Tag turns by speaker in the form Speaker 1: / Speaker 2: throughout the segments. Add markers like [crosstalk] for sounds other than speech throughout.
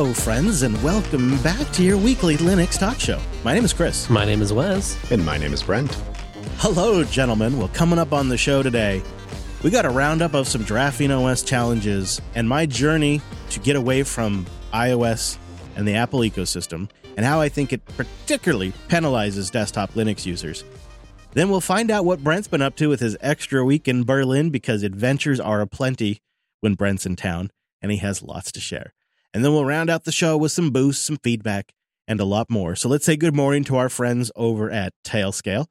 Speaker 1: Hello, friends, and welcome back to your weekly Linux talk show. My name is Chris.
Speaker 2: My name is Wes.
Speaker 3: And my name is Brent.
Speaker 1: Hello, gentlemen. Well, coming up on the show today, we got a roundup of some Graphene OS challenges and my journey to get away from iOS and the Apple ecosystem, and how I think it particularly penalizes desktop Linux users. Then we'll find out what Brent's been up to with his extra week in Berlin because adventures are aplenty when Brent's in town, and he has lots to share. And then we'll round out the show with some boosts, some feedback, and a lot more. So let's say good morning to our friends over at Tailscale.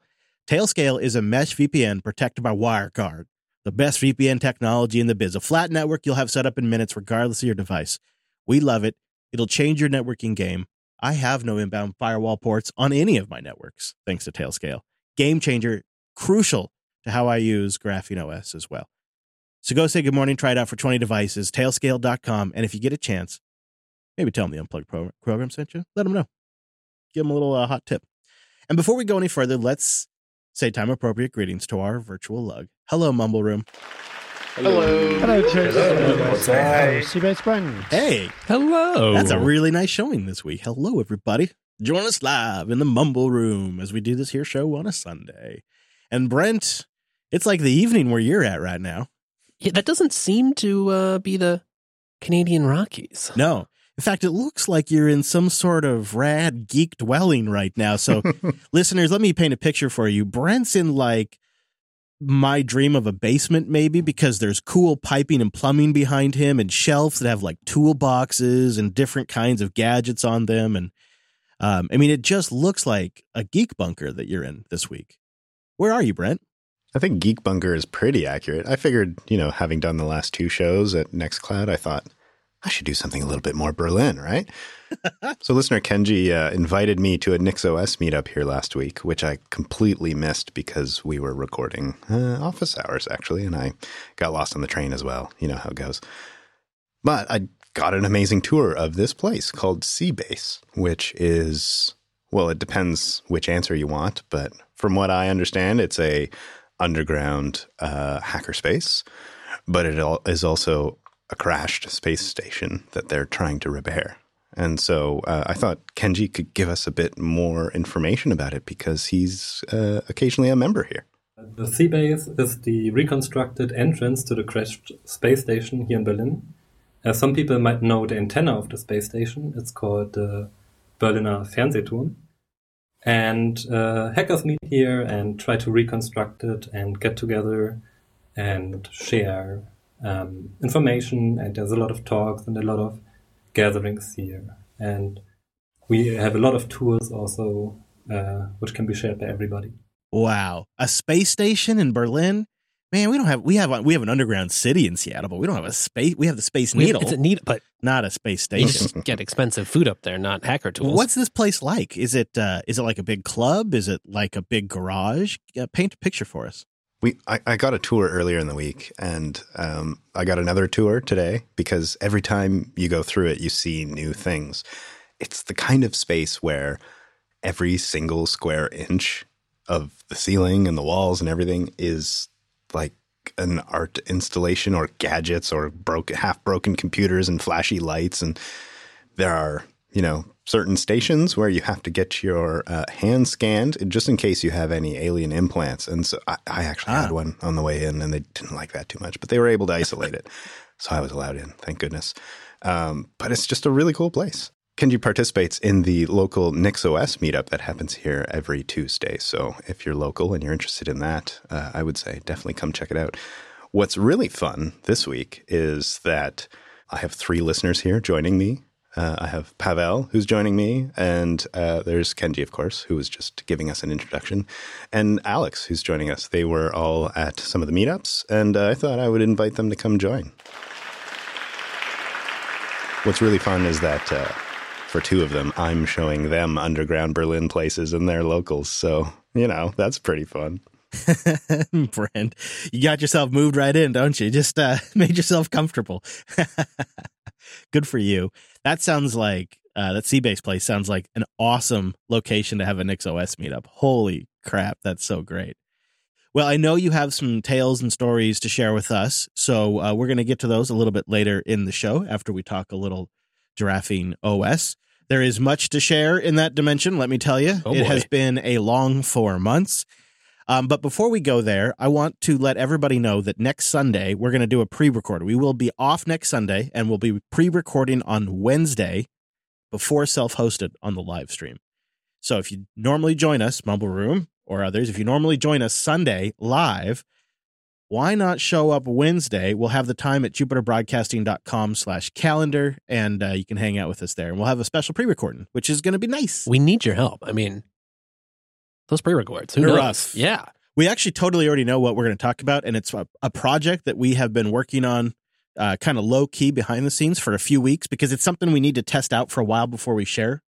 Speaker 1: Tailscale is a mesh VPN protected by WireGuard, the best VPN technology in the biz. A flat network you'll have set up in minutes, regardless of your device. We love it. It'll change your networking game. I have no inbound firewall ports on any of my networks, thanks to Tailscale. Game changer, crucial to how I use Graphene OS as well. So go say good morning, try it out for 20 devices, tailscale.com. And if you get a chance, maybe tell them the Unplugged pro- program sent you. Let them know. Give them a little uh, hot tip. And before we go any further, let's say time appropriate greetings to our virtual lug. Hello, Mumble Room.
Speaker 3: Hello.
Speaker 4: Hello, Chase.
Speaker 3: What's up?
Speaker 4: Hello, c-base Brent.
Speaker 1: Hey,
Speaker 2: Hello.
Speaker 1: that's a really nice showing this week. Hello, everybody. Join us live in the Mumble Room as we do this here show on a Sunday. And Brent, it's like the evening where you're at right now.
Speaker 2: Yeah, that doesn't seem to uh, be the Canadian Rockies.
Speaker 1: No. In fact, it looks like you're in some sort of rad geek dwelling right now. So, [laughs] listeners, let me paint a picture for you. Brent's in like my dream of a basement, maybe, because there's cool piping and plumbing behind him and shelves that have like toolboxes and different kinds of gadgets on them. And um, I mean, it just looks like a geek bunker that you're in this week. Where are you, Brent?
Speaker 3: I think Geek Bunker is pretty accurate. I figured, you know, having done the last two shows at Nextcloud, I thought I should do something a little bit more Berlin, right? [laughs] so listener Kenji uh, invited me to a NixOS meetup here last week, which I completely missed because we were recording uh, office hours actually, and I got lost on the train as well. You know how it goes. But I got an amazing tour of this place called c-base, which is well, it depends which answer you want, but from what I understand, it's a underground uh, hackerspace, but it is also a crashed space station that they're trying to repair. And so uh, I thought Kenji could give us a bit more information about it because he's uh, occasionally a member here.
Speaker 5: The c-base is the reconstructed entrance to the crashed space station here in Berlin. As some people might know the antenna of the space station, it's called the Berliner Fernsehturm. And uh, hackers meet here and try to reconstruct it and get together and share um, information. And there's a lot of talks and a lot of gatherings here. And we have a lot of tours also, uh, which can be shared by everybody.
Speaker 1: Wow, a space station in Berlin. Man, we don't have we have we have an underground city in Seattle, but we don't have a space. We have the Space
Speaker 2: We-
Speaker 1: Needle,
Speaker 2: It's a neat, but
Speaker 1: not a space
Speaker 2: you
Speaker 1: station.
Speaker 2: just get expensive food up there, not hacker tools.
Speaker 1: What's this place like? Is it uh, is it like a big club? Is it like a big garage? Uh, paint a picture for us.
Speaker 3: We I, I got a tour earlier in the week, and um, I got another tour today because every time you go through it, you see new things. It's the kind of space where every single square inch of the ceiling and the walls and everything is like an art installation or gadgets or broken half broken computers and flashy lights and there are you know certain stations where you have to get your uh, hand scanned just in case you have any alien implants and so i, I actually
Speaker 1: Ah.
Speaker 3: had one on the way in and they didn't like that too much but they were able to [laughs] isolate it so i was allowed in thank goodness um, but it's just a really cool place Kenji participates in the local NixOS meetup that happens here every Tuesday. So if you're local and you're interested in that, uh, I would say definitely come check it out. What's really fun this week is that I have three listeners here joining me. Uh, I have Pavel, who's joining me, and uh, there's Kenji, of course, who was just giving us an introduction, and Alex, who's joining us. They were all at some of the meetups, and uh, I thought I would invite them to come join. What's really fun is that uh, for two of them, I'm showing them underground Berlin places and their locals. So, you know, that's pretty fun. [laughs]
Speaker 1: Brent, you got yourself moved right in, don't you? Just uh, [laughs] made yourself comfortable. [laughs] Good for you. That sounds like uh, that c-base place sounds like an awesome location to have a NixOS meetup. Holy crap, that's so great. Well, I know you have some tales and stories to share with us, so uh, we're going to get to those a little bit later in the show after we talk a little Graphene OS. There is much to share in that dimension, let me tell you.
Speaker 2: Oh,
Speaker 1: it
Speaker 2: boy.
Speaker 1: has been a long four months. Um, but before we go there, I want to let everybody know that next Sunday, we're going to do a pre record. We will be off next Sunday and we'll be pre recording on Wednesday before self hosted on the live stream. So if you normally join us, Mumble Room or others, if you normally join us Sunday live, why not show up Wednesday? We'll have the time at jupiterbroadcasting.com slash calendar and uh, you can hang out with us there. And we'll have a special pre recording, which is going to be nice.
Speaker 2: We need your help. I mean, those pre-records. Who
Speaker 1: They're
Speaker 2: knows?
Speaker 1: rough.
Speaker 2: Yeah.
Speaker 1: we actually totally already know what we're going to talk about. And it's a, a project that we have been working on uh, kind of low key behind the scenes for a few weeks because it's something we need to test out for a while before we share.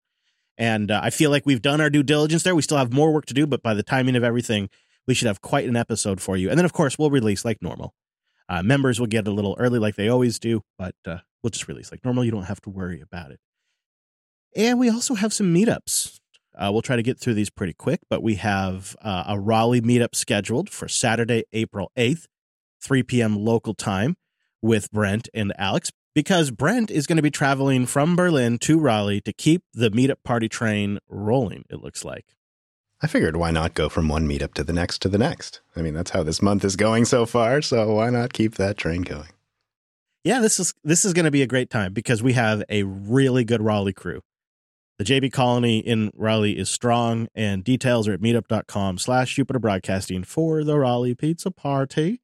Speaker 1: And uh, I feel like we've done our due diligence there. We still have more work to do, but by the timing of everything, we should have quite an episode for you. And then, of course, we'll release like normal. Uh, members will get a little early, like they always do, but uh, we'll just release like normal. You don't have to worry about it. And we also have some meetups. Uh, we'll try to get through these pretty quick, but we have uh, a Raleigh meetup scheduled for Saturday, April 8th, 3 p.m. local time with Brent and Alex because Brent is going to be traveling from Berlin to Raleigh to keep the meetup party train rolling, it looks like.
Speaker 3: I figured why not go from one meetup to the next to the next? I mean, that's how this month is going so far, so why not keep that train going?
Speaker 1: Yeah, this is this is going to be a great time because we have a really good Raleigh crew. The JB Colony in Raleigh is strong, and details are at meetup.com slash Jupiter Broadcasting for the Raleigh Pizza Party.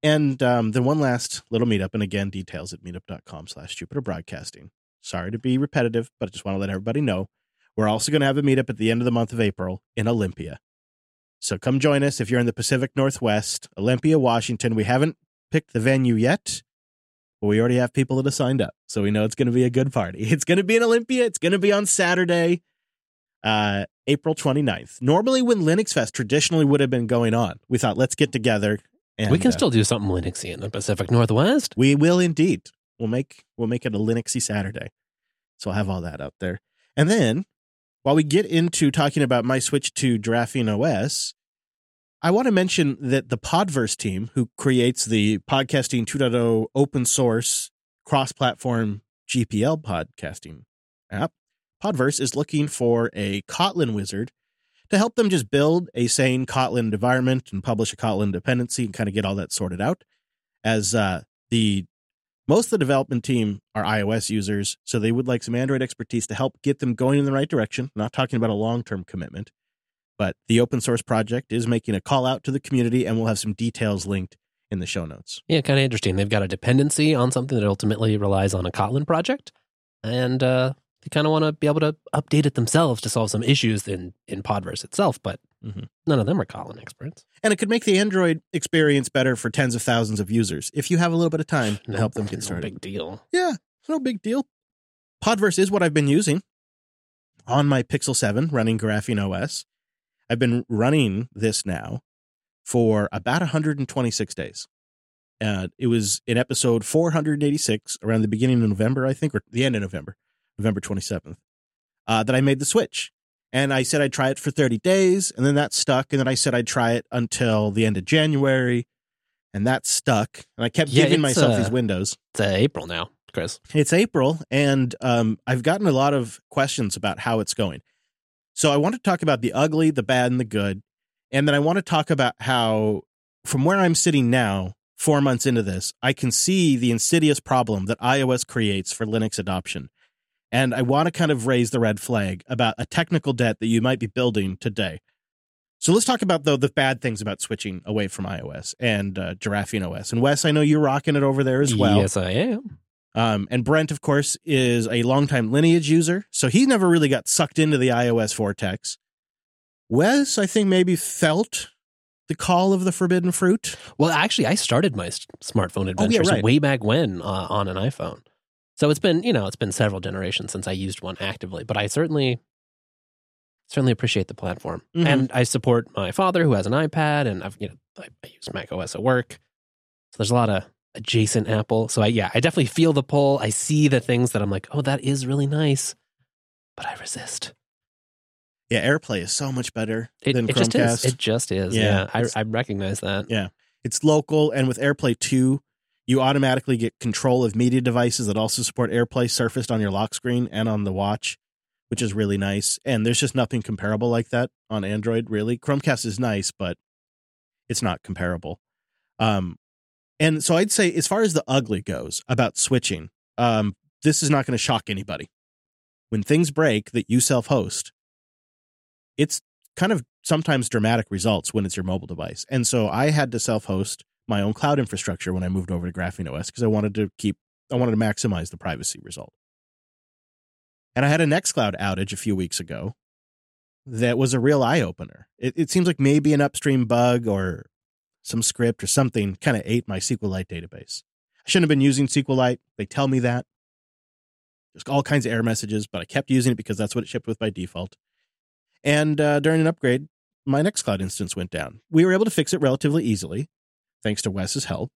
Speaker 1: And um, then one last little meetup, and again, details at meetup.com slash Jupiter Broadcasting. Sorry to be repetitive, but I just want to let everybody know. We're also going to have a meetup at the end of the month of April in Olympia. So come join us if you're in the Pacific Northwest, Olympia, Washington. We haven't picked the venue yet, but we already have people that have signed up. So we know it's going to be a good party. [laughs] It's going to be in Olympia. It's going to be on Saturday, uh, April 29th. Normally, when Linux Fest traditionally would have been going on, we thought, let's get together. And,
Speaker 2: we can
Speaker 1: uh,
Speaker 2: still do something Linuxy in the Pacific Northwest.
Speaker 1: we will indeed. We'll make we'll make it a Linuxy Saturday. So I'll have all that out there. And then while we get into talking about my switch to Graphene OS, I want to mention that the Podverse team, who creates the podcasting 2.0 open source cross-platform GPL podcasting app, Podverse is looking for a Kotlin wizard to help them just build a sane Kotlin environment and publish a Kotlin dependency and kind of get all that sorted out. As uh, the most of the development team are iOS users, so they would like some Android expertise to help get them going in the right direction. Not talking about a long term commitment, but the open source project is making a call out to the community, and we'll have some details linked in the show notes.
Speaker 2: Yeah, kind of interesting. They've got a dependency on something that ultimately relies on a Kotlin project, and uh, they kind of want to be able to update it themselves to solve some issues in in Podverse itself. But
Speaker 1: Mhm.
Speaker 2: none of them are Kotlin experts.
Speaker 1: And it could make the Android experience better for tens of thousands of users if you have a little bit of time to help them get
Speaker 2: no
Speaker 1: started.
Speaker 2: big deal.
Speaker 1: Yeah, no big deal. Podverse is what I've been using on my Pixel 7 running Graphene OS. I've been running this now for about 126 days. Uh, it was in episode 486 around the beginning of November, I think, or the end of November, November 27th, uh, that I made the switch. And I said I'd try it for 30 days, and then that stuck. And then I said I'd try it until the end of January, and that stuck. And I kept
Speaker 2: Yeah,
Speaker 1: giving myself
Speaker 2: uh,
Speaker 1: these windows.
Speaker 2: It's uh, April now, Chris.
Speaker 1: It's April, and um, I've gotten a lot of questions about how it's going. So I want to talk about the ugly, the bad, and the good. And then I want to talk about how, from where I'm sitting now, four months into this, I can see the insidious problem that iOS creates for Linux adoption. And I want to kind of raise the red flag about a technical debt that you might be building today. So let's talk about though the bad things about switching away from iOS and uh, Graphene OS. And Wes, I know you're rocking it over there as well.
Speaker 2: Yes, I am.
Speaker 1: Um, and Brent, of course, is a longtime Lineage user, so he never really got sucked into the iOS vortex. Wes, I think, maybe felt the call of the forbidden fruit.
Speaker 2: Well, actually, I started my smartphone
Speaker 1: Oh, yeah,
Speaker 2: adventures
Speaker 1: right.
Speaker 2: way back when uh, on an iPhone. So it's been, you know, it's been several generations since I used one actively, but I certainly certainly appreciate the platform.
Speaker 1: Mhm.
Speaker 2: And I support my father who has an iPad and I've, you know, I, I use Mac OS at work. So there's a lot of adjacent Apple. So I yeah, I definitely feel the pull. I see the things that I'm like, "Oh, that is really nice." But I resist.
Speaker 1: Yeah, AirPlay is so much better
Speaker 2: It,
Speaker 1: than
Speaker 2: it just is.
Speaker 1: Chromecast.
Speaker 2: It just is.
Speaker 1: Yeah,
Speaker 2: Yeah, I, I recognize that.
Speaker 1: Yeah, it's local, and with AirPlay 2, You automatically get control of media devices that also support AirPlay surfaced on your lock screen and on the watch, which is really nice. And there's just nothing comparable like that on Android, really. Chromecast is nice, but it's not comparable. Um, and so I'd say, as far as the ugly goes about switching, um, this is not going to shock anybody. When things break that you self host, it's kind of sometimes dramatic results when it's your mobile device. And so I had to self host my own cloud infrastructure when I moved over to Graphene OS because I wanted to keep, I wanted to maximize the privacy result. And I had a Nextcloud outage a few weeks ago that was a real eye opener. It, it seems like maybe an upstream bug or some script or something kind of ate my SQLite database. I shouldn't have been using SQLite. They tell me that. There's all kinds of error messages, but I kept using it because that's what it shipped with by default. And uh, during an upgrade, my Nextcloud instance went down. We were able to fix it relatively easily, thanks to Wes's help.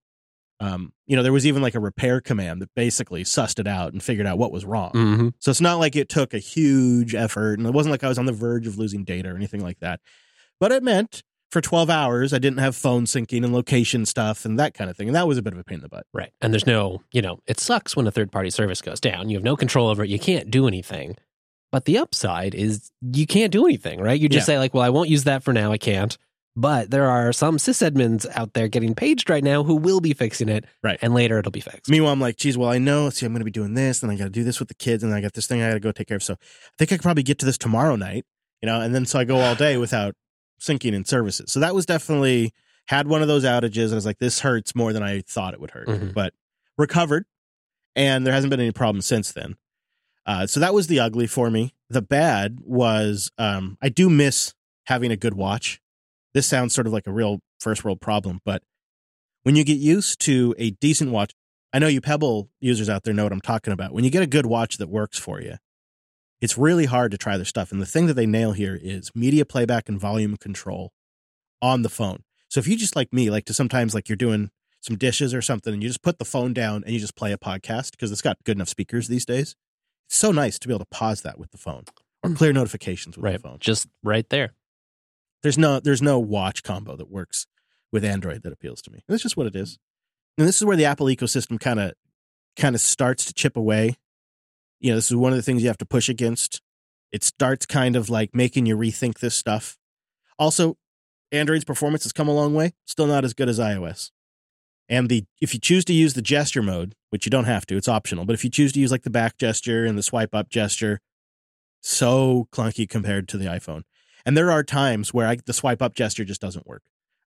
Speaker 1: Um, you know, there was even like a repair command that basically sussed it out and figured out what was wrong.
Speaker 2: Mm-hmm.
Speaker 1: So it's not like it took a huge effort, and it wasn't like I was on the verge of losing data or anything like that. But it meant for 12 hours, I didn't have phone syncing and location stuff and that kind of thing. And that was a bit of a pain in the butt.
Speaker 2: Right. And there's no, you know, it sucks when a third party service goes down. You have no control over it. You can't do anything. But the upside is you can't do anything, right? You just
Speaker 1: Yeah.
Speaker 2: say, like, well, I won't use that for now. I can't. But there are some sysadmins out there getting paged right now who will be fixing it.
Speaker 1: Right.
Speaker 2: And later it'll be fixed.
Speaker 1: Meanwhile, I'm like, geez, well, I know, see, I'm going to be doing this, and I got to do this with the kids, and I got this thing I got to go take care of. So I think I could probably get to this tomorrow night, you know, and then so I go all day without syncing in services. So that was definitely had one of those outages. And I was like, this hurts more than I thought it would hurt,
Speaker 2: Mhm.
Speaker 1: but recovered, and there hasn't been any problem since then. Uh, so that was the ugly for me. The bad was um, I do miss having a good watch. This sounds sort of like a real first world problem, but when you get used to a decent watch, I know you Pebble users out there know what I'm talking about. When you get a good watch that works for you, it's really hard to try their stuff. And the thing that they nail here is media playback and volume control on the phone. So if you just like me, like to sometimes like you're doing some dishes or something and you just put the phone down and you just play a podcast because it's got good enough speakers these days. It's so nice to be able to pause that with the phone or
Speaker 2: Mm.
Speaker 1: clear notifications with
Speaker 2: right.
Speaker 1: the phone.
Speaker 2: Just right there.
Speaker 1: There's no there's no watch combo that works with Android that appeals to me. That's just what it is. And this is where the Apple ecosystem kind of kind of starts to chip away. You know, this is one of the things you have to push against. It starts kind of like making you rethink this stuff. Also, Android's performance has come a long way. Still not as good as iOS. And the if you choose to use the gesture mode, which you don't have to, it's optional, but if you choose to use like the back gesture and the swipe up gesture, so clunky compared to the iPhone. And there are times where I, the swipe up gesture just doesn't work.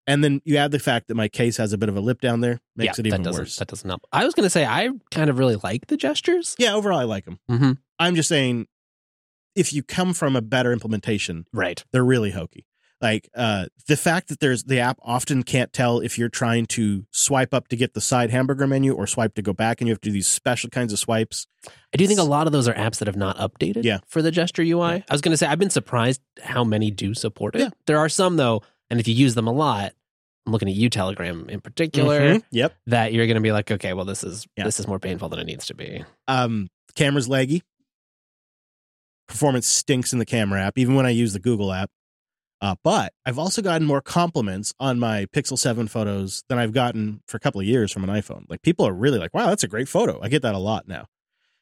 Speaker 1: And then you add the fact that my case has a bit of a lip down there, makes
Speaker 2: yeah,
Speaker 1: it even
Speaker 2: that
Speaker 1: worse.
Speaker 2: That doesn't help. I was going to say, I kind of really like the gestures.
Speaker 1: yeah, overall, I like them.
Speaker 2: Mm-hmm.
Speaker 1: I'm just saying, if you come from a better implementation,
Speaker 2: Right.
Speaker 1: they're really hokey. Like uh, the fact that there's the app often can't tell if you're trying to swipe up to get the side hamburger menu or swipe to go back, and you have to do these special kinds of swipes.
Speaker 2: I do think a lot of those are apps that have not updated
Speaker 1: Yeah.
Speaker 2: for the gesture UI. I was going to say, I've been surprised how many do support it.
Speaker 1: Yeah.
Speaker 2: There are some, though, and if you use them a lot, I'm looking at you, Telegram in particular,
Speaker 1: Mhm. Yep.
Speaker 2: that you're going to be like, okay, well, this is
Speaker 1: Yeah.
Speaker 2: this is more painful than it needs to be.
Speaker 1: Um, camera's laggy. Performance stinks in the camera app, even when I use the Google app. Uh, but I've also gotten more compliments on my Pixel 7 photos than I've gotten for a couple of years from an iPhone. Like people are really like, wow, that's a great photo. I get that a lot now.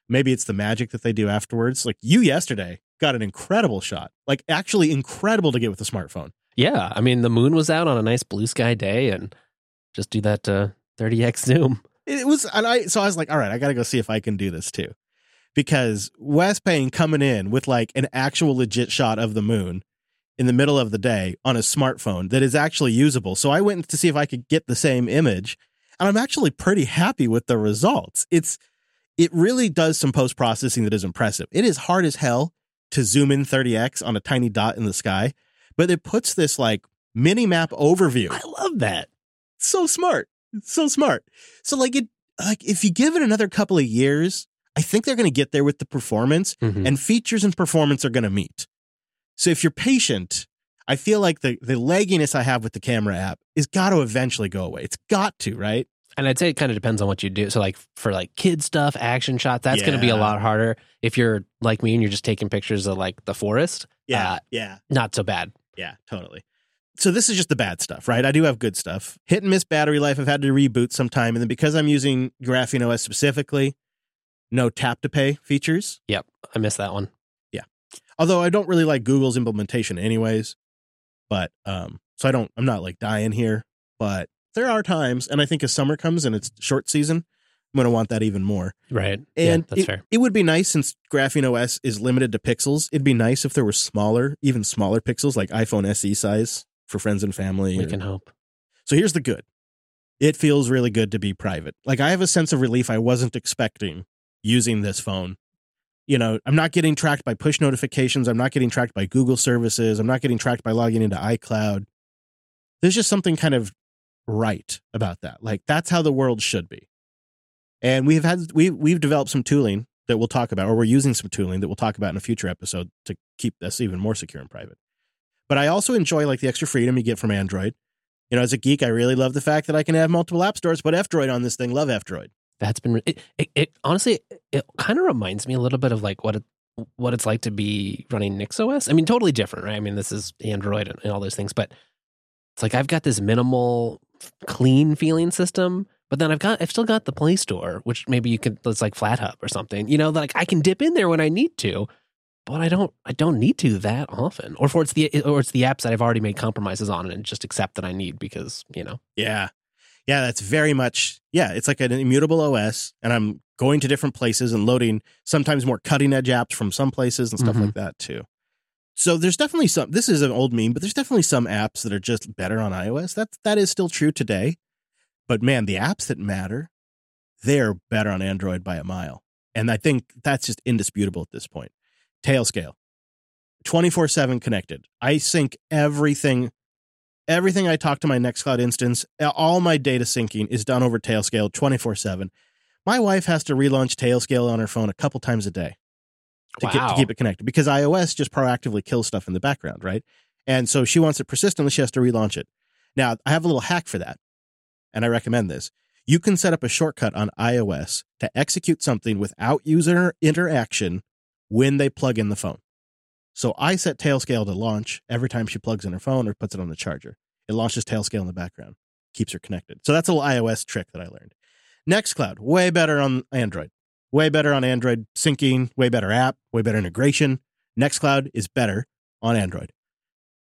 Speaker 1: Maybe it's the magic that they do afterwards. Like you yesterday got an incredible shot, like actually incredible to get with a smartphone.
Speaker 2: Yeah, I mean, the moon was out on a nice blue sky day, and just do that uh, 30x [laughs] zoom.
Speaker 1: it was and I so I was like, all right, I gotta go see if I can do this too. Because Wes Payne coming in with like an actual legit shot of the moon in the middle of the day on a smartphone that is actually usable. So I went to see if I could get the same image, and I'm actually pretty happy with the results. It's it really does some post processing that is impressive. It is hard as hell to zoom in 30x on a tiny dot in the sky, but it puts this like mini map overview
Speaker 2: I love that.
Speaker 1: so smart. It's so smart. So like it like if you give it another couple of years, I think they're going to get there with the performance
Speaker 2: Mhm.
Speaker 1: and features and performance are going to meet. So if you're patient, I feel like the the lagginess I have with the camera app is got to eventually go away. It's got to, right?
Speaker 2: And I'd say it kind of depends on what you do. So, like for like kid stuff, action shots, that's going to be a lot harder. If you're like me and you're just taking pictures of like the forest, Uh,
Speaker 1: yeah.
Speaker 2: not so bad.
Speaker 1: Yeah, totally. so this is just the bad stuff, right? I do have good stuff. Hit and miss battery life. I've had to reboot sometime, and then because I'm using Graphene OS specifically, no tap to pay features.
Speaker 2: Yep, I missed that one.
Speaker 1: Yeah, although I don't really like Google's implementation, anyways. But um, so I don't. I'm not like dying here, but there are times, and I think as summer comes and it's short season, I'm gonna want that even more.
Speaker 2: Right.
Speaker 1: And
Speaker 2: yeah, that's
Speaker 1: it,
Speaker 2: fair.
Speaker 1: it would be nice since Graphene OS is limited to pixels. It'd be nice if there were smaller, even smaller pixels like iPhone SE size for friends and family.
Speaker 2: We
Speaker 1: or-
Speaker 2: can hope.
Speaker 1: So here's the good. It feels really good to be private. Like I have a sense of relief I wasn't expecting using this phone. You know, I'm not getting tracked by push notifications. I'm not getting tracked by Google services. I'm not getting tracked by logging into iCloud. There's just something kind of right about that. Like that's how the world should be. And we've had we we've developed some tooling that we'll talk about, or we're using some tooling that we'll talk about in a future episode to keep this even more secure and private. But I also enjoy like the extra freedom you get from Android. You know, as a geek, I really love the fact that I can have multiple app stores. But F-Droid on this thing, love F-Droid.
Speaker 2: That's been it. It, it honestly, it kind of reminds me a little bit of like what it what it's like to be running NixOS. I mean, totally different, right? I mean, this is Android and, and all those things, but it's like I've got this minimal, clean feeling system. But then I've got I've still got the Play Store, which maybe you could it's like Flathub or something. You know, like I can dip in there when I need to, but I don't I don't need to that often. Or for it's the or it's the apps that I've already made compromises on and just accept that I need because you know
Speaker 1: Yeah. Yeah, that's very much, yeah, it's like an immutable OS. And I'm going to different places and loading sometimes more cutting edge apps from some places and stuff
Speaker 2: Mhm.
Speaker 1: like that too. So there's definitely some, this is an old meme, but there's definitely some apps that are just better on iOS. That, that is still true today. But man, the apps that matter, they're better on Android by a mile. And I think that's just indisputable at this point. Tailscale, 24 7 connected. I sync everything everything I talk to my Nextcloud instance, all my data syncing is done over Tailscale 24 7. My wife has to relaunch Tailscale on her phone a couple times a day to, get, to keep it connected because iOS just proactively kills stuff in the background, right? And so she wants it persistently. She has to relaunch it. Now, I have a little hack for that, and I recommend this. You can set up a shortcut on iOS to execute something without user interaction when they plug in the phone. So I set Tailscale to launch every time she plugs in her phone or puts it on the charger. It launches Tailscale in the background, keeps her connected. So that's a little iOS trick that I learned. Nextcloud, way better on Android. Way better on Android syncing, way better app, way better integration. Nextcloud is better on Android.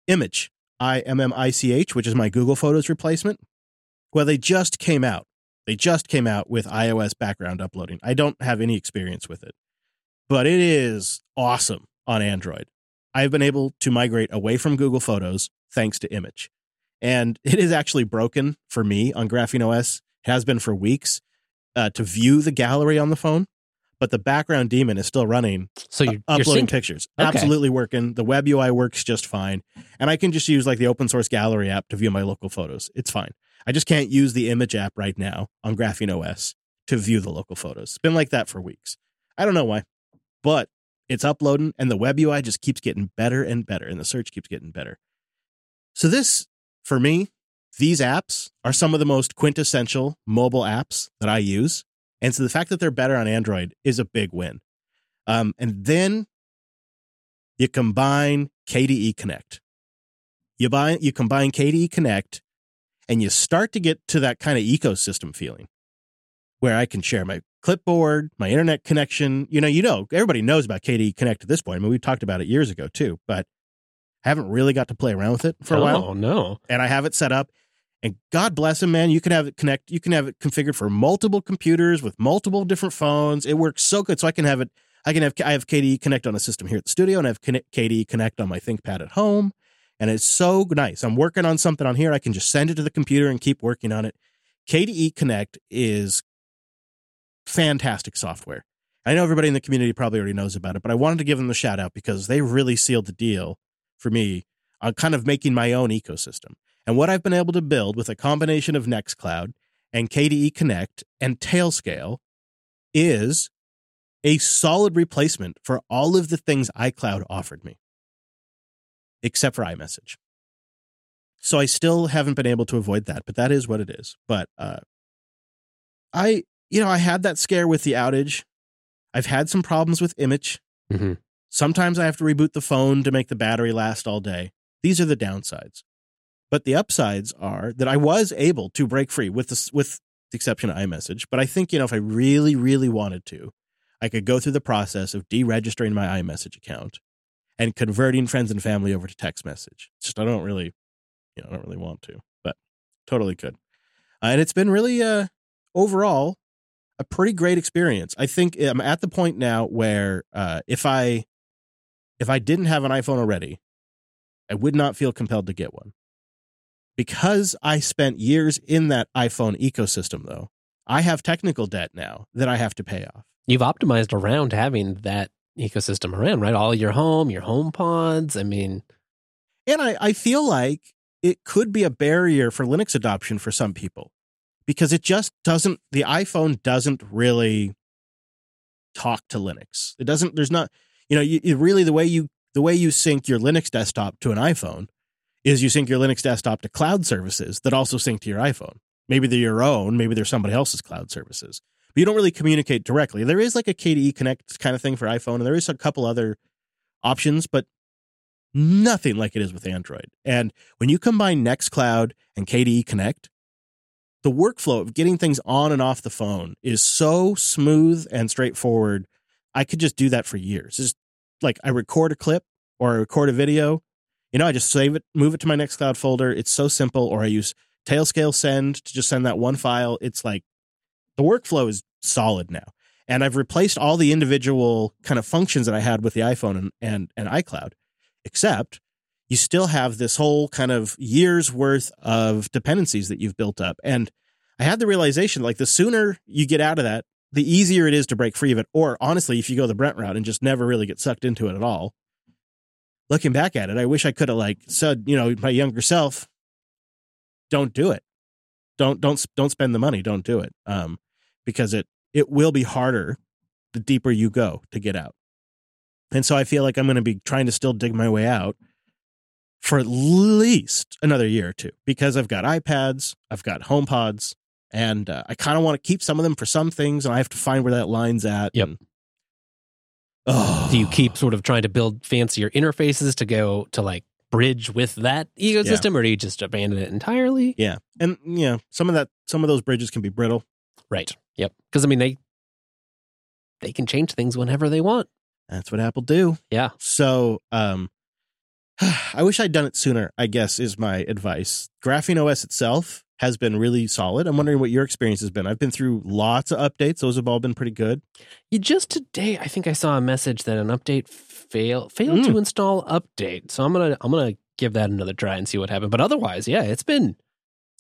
Speaker 1: Immich, I M M I C H, which is my Google Photos replacement. Well, they just came out. They just came out with iOS background uploading. I don't have any experience with it, but it is awesome on Android. I've been able to migrate away from Google Photos thanks to Immich. And [laughs] it is actually broken for me on Graphene OS, has been for weeks, uh, to view the gallery on the phone. But the background daemon is still running,
Speaker 2: so
Speaker 1: uh,
Speaker 2: you're, you're
Speaker 1: uploading pictures.
Speaker 2: Okay.
Speaker 1: Absolutely working. The web UI works just fine. And I can just use like the open source gallery app to view my local photos. It's fine. I just can't use the Immich app right now on Graphene OS to view the local photos. It's been like that for weeks. I don't know why, but it's uploading and the web UI just keeps getting better and better and the search keeps getting better. So this, for me, these apps are some of the most quintessential mobile apps that I use. And so the fact that they're better on Android is a big win. Um, and then you combine KDE Connect. You buy you combine KDE Connect and you start to get to that kind of ecosystem feeling where I can share my clipboard, my internet connection. You know, you know, everybody knows about KDE Connect at this point. I mean, we talked about it years ago too, but I haven't really got to play around with it for a while
Speaker 2: Oh no!
Speaker 1: and I have it set up. And God bless him, man. You can have it connect. You can have it configured for multiple computers with multiple different phones. It works so good. So I can have it. I can have. I have KDE Connect on a system here at the studio, and I have KDE Connect on my ThinkPad at home. And it's so nice. I'm working on something on here. I can just send it to the computer and keep working on it. KDE Connect is fantastic software. I know everybody in the community probably already knows about it, but I wanted to give them the shout out because they really sealed the deal for me on kind of making my own ecosystem. And what I've been able to build with a combination of Nextcloud and KDE Connect and Tailscale is a solid replacement for all of the things iCloud offered me, except for iMessage. So I still haven't been able to avoid that, but that is what it is. But uh, I, you know, I had that scare with the outage. I've had some problems with Immich.
Speaker 2: hmm
Speaker 1: Sometimes I have to reboot the phone to make the battery last all day. These are the downsides. But the upsides are that I was able to break free with this, with the exception of iMessage. But I think, you know, if I really, really wanted to, I could go through the process of deregistering my iMessage account and converting friends and family over to text message. It's just I don't really, you know, I don't really want to, but totally could. Uh, and it's been really, uh, overall, a pretty great experience. I think I'm at the point now where uh, if I if I didn't have an iPhone already, I would not feel compelled to get one. Because I spent years in that iPhone ecosystem, though, I have technical debt now that I have to pay off.
Speaker 2: You've optimized around having that ecosystem around, right? All your home, your home pods. I mean,
Speaker 1: and I, I feel like it could be a barrier for Linux adoption for some people because it just doesn't, the iPhone doesn't really talk to Linux. It doesn't, there's not, you know, you, you really the way you, the way you sync your Linux desktop to an iPhone is you sync your Linux desktop to cloud services that also sync to your iPhone. Maybe they're your own, maybe they're somebody else's cloud services but you don't really communicate directly. There is like a KDE Connect kind of thing for iPhone, and there is a couple other options, but nothing like it is with Android. And when you combine Nextcloud and KDE Connect, the workflow of getting things on and off the phone is so smooth and straightforward. I could just do that for years. It's just like I record a clip or I record a video. You know, I just save it, move it to my Nextcloud folder. It's so simple. Or I use Tailscale Send to just send that one file. It's like the workflow is solid now. And I've replaced all the individual kind of functions that I had with the iPhone and, and, and iCloud, except you still have this whole kind of years worth of dependencies that you've built up. And I had the realization like the sooner you get out of that, the easier it is to break free of it. Or honestly, if you go the Brent route and just never really get sucked into it at all, looking back at it, I wish I could have like said, you know, my younger self, don't do it. Don't, don't, don't spend the money. Don't do it. Um, because it it will be harder the deeper you go to get out. And so I feel like I'm going to be trying to still dig my way out for at least another year or two because I've got iPads, I've got HomePods, and uh, I kind of want to keep some of them for some things, and I have to find where that line's at.
Speaker 2: Yep.
Speaker 1: And, [sighs] oh,
Speaker 2: do you keep sort of trying to build fancier interfaces to go to like bridge with that ecosystem, yeah. or do you just abandon it entirely?
Speaker 1: Yeah, and yeah, some of that, some of those bridges can be brittle.
Speaker 2: Right. Yep. Because I mean they they can change things whenever they want.
Speaker 1: That's what Apple do.
Speaker 2: Yeah.
Speaker 1: So um [sighs] I wish I'd done it sooner, I guess is my advice. Graphene OS itself has been really solid. I'm wondering what your experience has been. I've been through lots of updates. Those have all been pretty good.
Speaker 2: You just today, I think I saw a message that an update failed failed mm. to install update. So I'm gonna I'm gonna give that another try and see what happened. But otherwise, yeah, it's been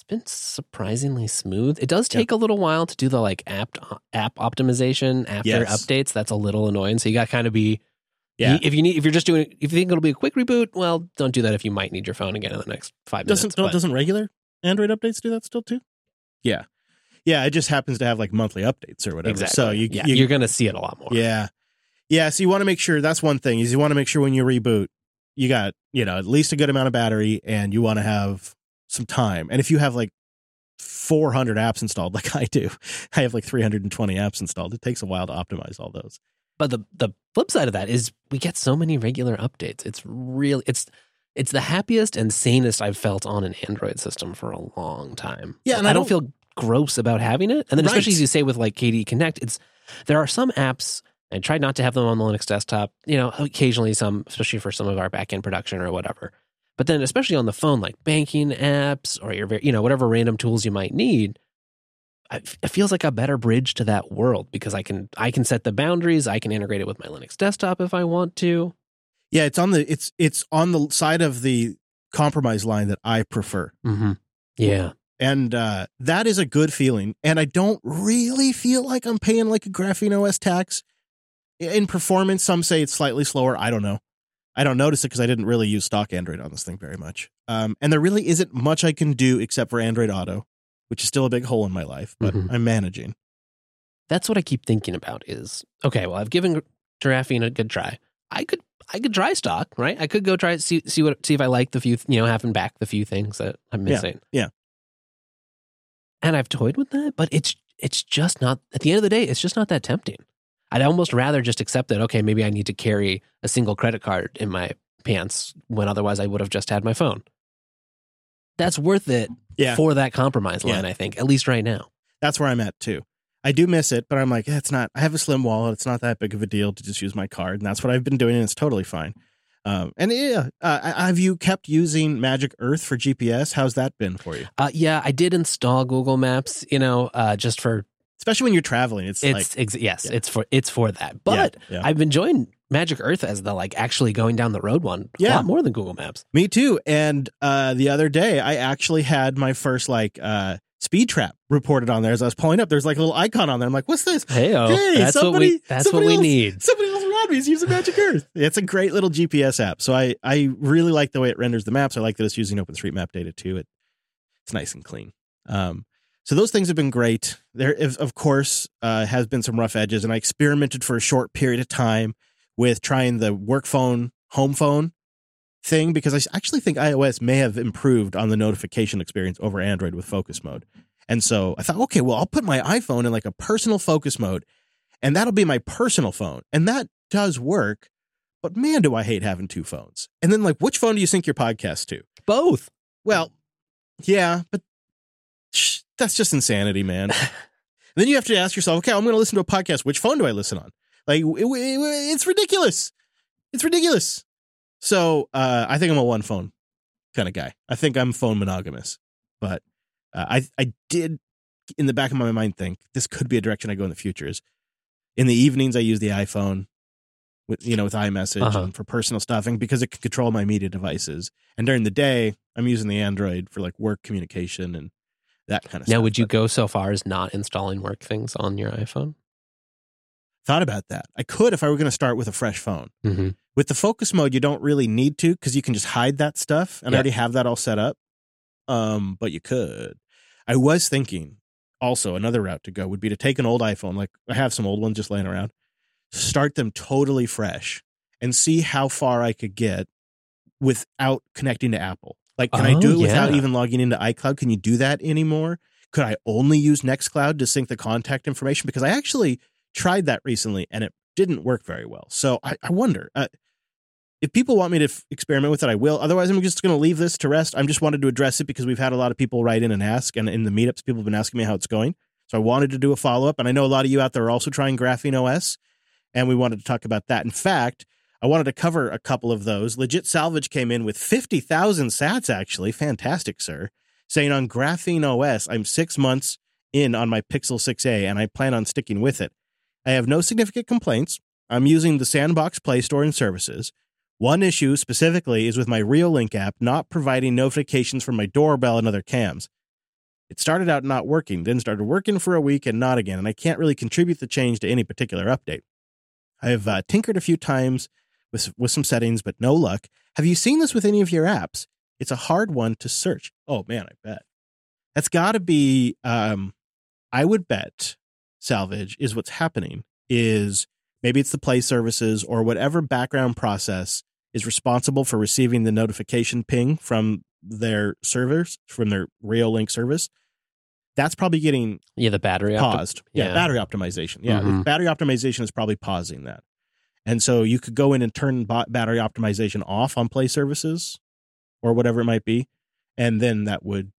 Speaker 2: been surprisingly smooth. It does take a little while to do the like app uh, app optimization after yes. updates. That's a little annoying. So you got to kind of be yeah. If you need, if you're just doing, if you think it'll be a quick reboot, well, don't do that. If you might need your phone again in the next five
Speaker 1: doesn't,
Speaker 2: minutes.
Speaker 1: Doesn't regular Android updates do that still too? Yeah, yeah. It just happens to have like monthly updates or whatever.
Speaker 2: Exactly.
Speaker 1: So you,
Speaker 2: yeah,
Speaker 1: you
Speaker 2: are going to see it a lot more.
Speaker 1: Yeah, yeah. So you want to make sure that's one thing is you want to make sure when you reboot, you got you know at least a good amount of battery, and you want to have some time. And if you have like 400 apps installed [laughs] like I do. I have like 320 apps installed. It takes a while to optimize all those.
Speaker 2: But the the flip side of that is we get so many regular updates. It's really it's it's the happiest and sanest I've felt on an Android system for a long time.
Speaker 1: Yeah, and
Speaker 2: I,
Speaker 1: I
Speaker 2: don't, don't feel gross about having it. And then right. especially as you say with like KDE Connect, it's there are some apps I try not to have them on the Linux desktop. You know, occasionally some, especially for some of our backend production or whatever. But then, especially on the phone, like banking apps or your, you know, whatever random tools you might need, it feels like a better bridge to that world because I can I can set the boundaries. I can integrate it with my Linux desktop if I want to.
Speaker 1: Yeah, it's on the it's it's on the side of the compromise line that I prefer.
Speaker 2: Mm-hmm. Yeah,
Speaker 1: and uh, that is a good feeling. And I don't really feel like I'm paying like a Graphene OS tax in performance. Some say it's slightly slower. I don't know. I don't notice it because I didn't really use stock Android on this thing very much. Um, and there really isn't much I can do except for Android Auto, which is still a big hole in my life, but mm-hmm. I'm managing.
Speaker 2: That's what I keep thinking about is okay, well, I've given Graphene a good try. I could I could try stock, right? I could go try see see what see if I like the few you know having back the few things that I'm missing.
Speaker 1: Yeah. yeah.
Speaker 2: And I've toyed with that, but it's it's just not at the end of the day, it's just not that tempting. I'd almost rather just accept that, okay, maybe I need to carry a single credit card in my pants when otherwise I would have just had my phone. that's worth it
Speaker 1: Yeah.
Speaker 2: for that compromise
Speaker 1: Yeah.
Speaker 2: line. I think at least right now.
Speaker 1: That's where I'm at too. I do miss it, but I'm like, eh, it's not. I have a slim wallet. It's not that big of a deal to just use my card, and that's what I've been doing, and it's totally fine. Um, and yeah, uh, have you kept using Magic Earth for GPS? How's that been for you?
Speaker 2: Uh, yeah, I did install Google Maps. You know, uh, just for
Speaker 1: Especially when you're traveling, it's, like
Speaker 2: ex- yes,
Speaker 1: yeah.
Speaker 2: it's for it's for that. But
Speaker 1: yeah.
Speaker 2: I've been enjoying Magic Earth as the like actually going down the road one. a lot more than Google Maps.
Speaker 1: Me too. And uh, the other day, I actually had my first like uh, speed trap reported on there as I was pulling up. There's like a little icon on there. I'm like, what's this?
Speaker 2: Hey,
Speaker 1: Hey,
Speaker 2: that's what we that's what we
Speaker 1: else-
Speaker 2: need.
Speaker 1: Somebody else around me is using Magic Earth. It's a great little GPS app. So I I really like the way it renders the maps. I like that it's using OpenStreetMap data too. It it's nice and clean. Um, so those things have been great. There, is, of course, uh, has been some rough edges, and I experimented for a short period of time with trying the work phone, home phone thing because I actually think iOS may have improved on the notification experience over Android with focus mode. And so I thought, okay, well, I'll put my iPhone in like a personal focus mode, and that'll be my personal phone, and that does work. But man, do I hate having two phones. And then, like, which phone do you sync your podcast to?
Speaker 2: Both.
Speaker 1: Well, yeah, but that's just insanity, man. Then you have to ask yourself, okay, I'm going to listen to a podcast. Which phone do I listen on? Like, it- it- it's ridiculous. It's ridiculous. So uh, I think I'm a one phone kind of guy. I think I'm phone monogamous. But uh, I I did in the back of my mind think this could be a direction I go in the future. Is in the evenings I use the iPhone with you know with iMessage
Speaker 2: Uh-huh.
Speaker 1: and for personal stuff and because it can control my media devices. And during the day I'm using the Android for like work communication and that kind of
Speaker 2: Now,
Speaker 1: stuff.
Speaker 2: would you
Speaker 1: But
Speaker 2: go so far as not installing work things on your iPhone?
Speaker 1: thought about that? I could if I were going to start with a fresh phone.
Speaker 2: Mm-hmm.
Speaker 1: With the focus mode, you don't really need to because you can just hide that stuff, and I already have that all set up. Um, but you could. I was thinking also another route to go would be to take an old iPhone, like I have some old ones just laying around, start them totally fresh, and see how far I could get without connecting to Apple. Like, can I
Speaker 2: Oh,
Speaker 1: do it without even logging into iCloud? Can you do that anymore? Could I only use Nextcloud to sync the contact information? Because I actually tried that recently and it didn't work very well. So I, I wonder uh, if people want me to f- experiment with it, I will. Otherwise, I'm just going to leave this to rest. I'm just wanted to address it because we've had a lot of people write in and ask, and in the meetups, people have been asking me how it's going. So I wanted to do a follow up, and I know a lot of you out there are also trying Graphene OS, and we wanted to talk about that. In fact, I wanted to cover a couple of those. Legit Salvage came in with 50,000 sats, actually. Fantastic, sir. Saying on Graphene OS, I'm six months in on my Pixel 6a, and I plan on sticking with it. I have no significant complaints. I'm using the Sandbox Play Store and services. One issue specifically is with my Reolink app not providing notifications from my doorbell and other cams. It started out not working, then started working for a week and not again, and I can't really contribute the change to any particular update. I've uh, tinkered a few times with, with some settings, but no luck. Have you seen this with any of your apps? It's a hard one to search. Oh man, I bet. That's got to be, um, I would bet, salvage is what's happening is maybe it's the play services or whatever background process is responsible for receiving the notification ping from their servers, from their Reolink service. That's probably getting
Speaker 2: Yeah, the battery opti-
Speaker 1: paused. Yeah,
Speaker 2: yeah.
Speaker 1: battery optimization. Yeah,
Speaker 2: Mhm.
Speaker 1: battery optimization is probably pausing that. And so you could go in and turn battery optimization off on play services or whatever it might be, and then that would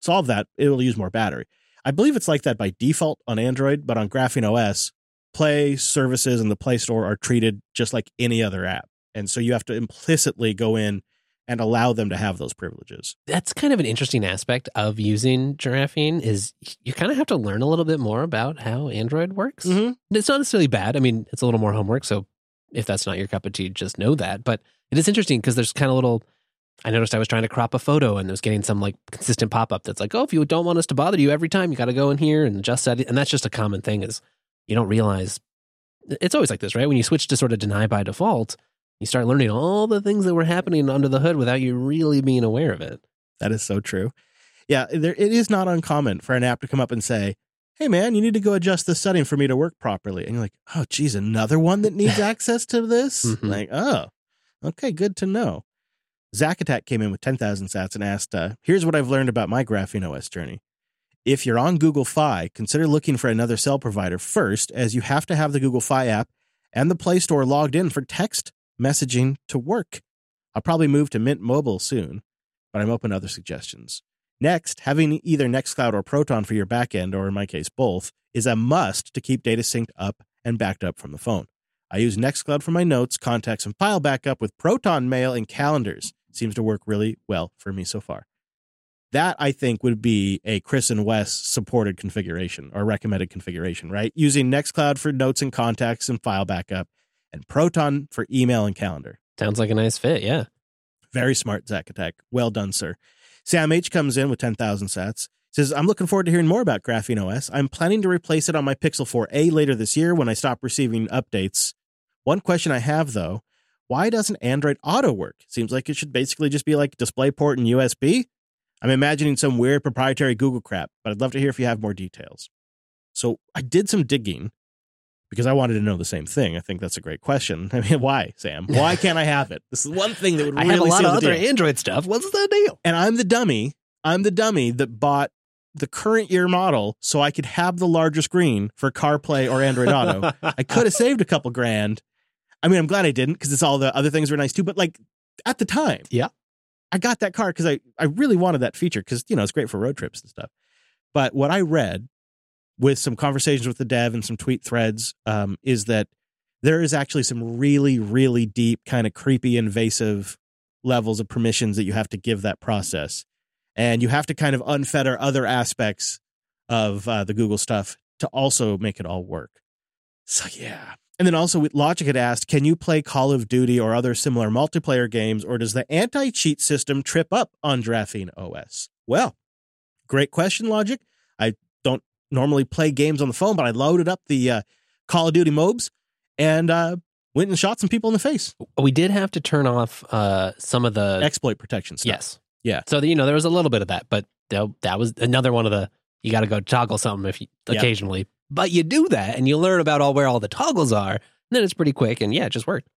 Speaker 1: solve that. It'll use more battery. I believe it's like that by default on Android, but on Graphene OS, play services and the Play Store are treated just like any other app. And so you have to implicitly go in and allow them to have those privileges.
Speaker 2: That's kind of an interesting aspect of using Graphene is you kind of have to learn a little bit more about how Android works.
Speaker 1: Mhm.
Speaker 2: It's not necessarily bad. I mean, it's a little more homework. So if that's not your cup of tea, just know that. But it is interesting because there's kind of little. I noticed I was trying to crop a photo and I was getting some like consistent pop up that's like, oh, if you don't want us to bother you every time, you got to go in here and adjust that. And that's just a common thing is you don't realize it's always like this, right? When you switch to sort of deny by default, you start learning all the things that were happening under the hood without you really being aware of it.
Speaker 1: That is so true. Yeah, there, it is not uncommon for an app to come up and say, "Hey, man, you need to go adjust the setting for me to work properly." And you're like, "Oh, geez, another one that needs [laughs] access to this."
Speaker 2: Mhm.
Speaker 1: Like, oh, okay, good to know. Zack Attack came in with ten thousand sats and asked, uh, "Here's what I've learned about my Graphene OS journey. If you're on Google Fi, consider looking for another cell provider first, as you have to have the Google Fi app and the Play Store logged in for text messaging to work. I'll probably move to Mint Mobile soon." but I'm open to other suggestions. Next, having either Nextcloud or Proton for your backend, or in my case, both, is a must to keep data synced up and backed up from the phone. I use Nextcloud for my notes, contacts, and file backup with Proton Mail and calendars. Seems to work really well for me so far. That I think would be a Chris and Wes supported configuration or recommended configuration, right? Using Nextcloud for notes and contacts and file backup, and Proton for email and calendar.
Speaker 2: Sounds like a nice fit. Yeah.
Speaker 1: Very smart, Zach Attack. Well done, sir. Sam H comes in with 10,000 sats. Says, I'm looking forward to hearing more about Graphene OS. I'm planning to replace it on my Pixel 4a later this year when I stop receiving updates. One question I have, though why doesn't Android Auto work? Seems like it should basically just be like DisplayPort and USB. I'm imagining some weird proprietary Google crap, but I'd love to hear if you have more details. So I did some digging because I wanted to know the same thing. I think that's a great question. [laughs] I mean, why, Sam? Why can't I have it? This is one thing that would really [laughs]
Speaker 2: I have a lot of other
Speaker 1: deal.
Speaker 2: Android stuff. What's the deal?
Speaker 1: And I'm the dummy. I'm the dummy that bought the current year model so I could have the larger screen for CarPlay or Android Auto. I [laughs] could have saved a couple grand. I mean, I'm glad I didn't because it's all the other things were nice too. But like at the time,
Speaker 2: Yeah.
Speaker 1: I got that car because I, I really wanted that feature because, you know, it's great for road trips and stuff. But what I read with some conversations with the dev and some tweet threads um, is that there is actually some really, really deep, kind of creepy, invasive levels of permissions that you have to give that process. And you have to kind of unfetter other aspects of uh, the Google stuff to also make it all work. So, yeah. And then also, Logic had asked, can you play Call of Duty or other similar multiplayer games, or does the anti cheat system trip up on Graphene OS? Well, great question, Logic. I normally play games on the phone, but I loaded up the uh, Call of Duty mobs and uh, went and shot some people in the face.
Speaker 2: We did have to turn off uh, some of the.
Speaker 1: Exploit protection stuff.
Speaker 2: yes.
Speaker 1: Yeah.
Speaker 2: So, you know, there was a little bit of that, but that, that was another one of the. You got to go toggle something if you
Speaker 1: Yep.
Speaker 2: occasionally. But you do that and you learn about all where all the toggles are. And then it's pretty quick. And yeah, it just worked.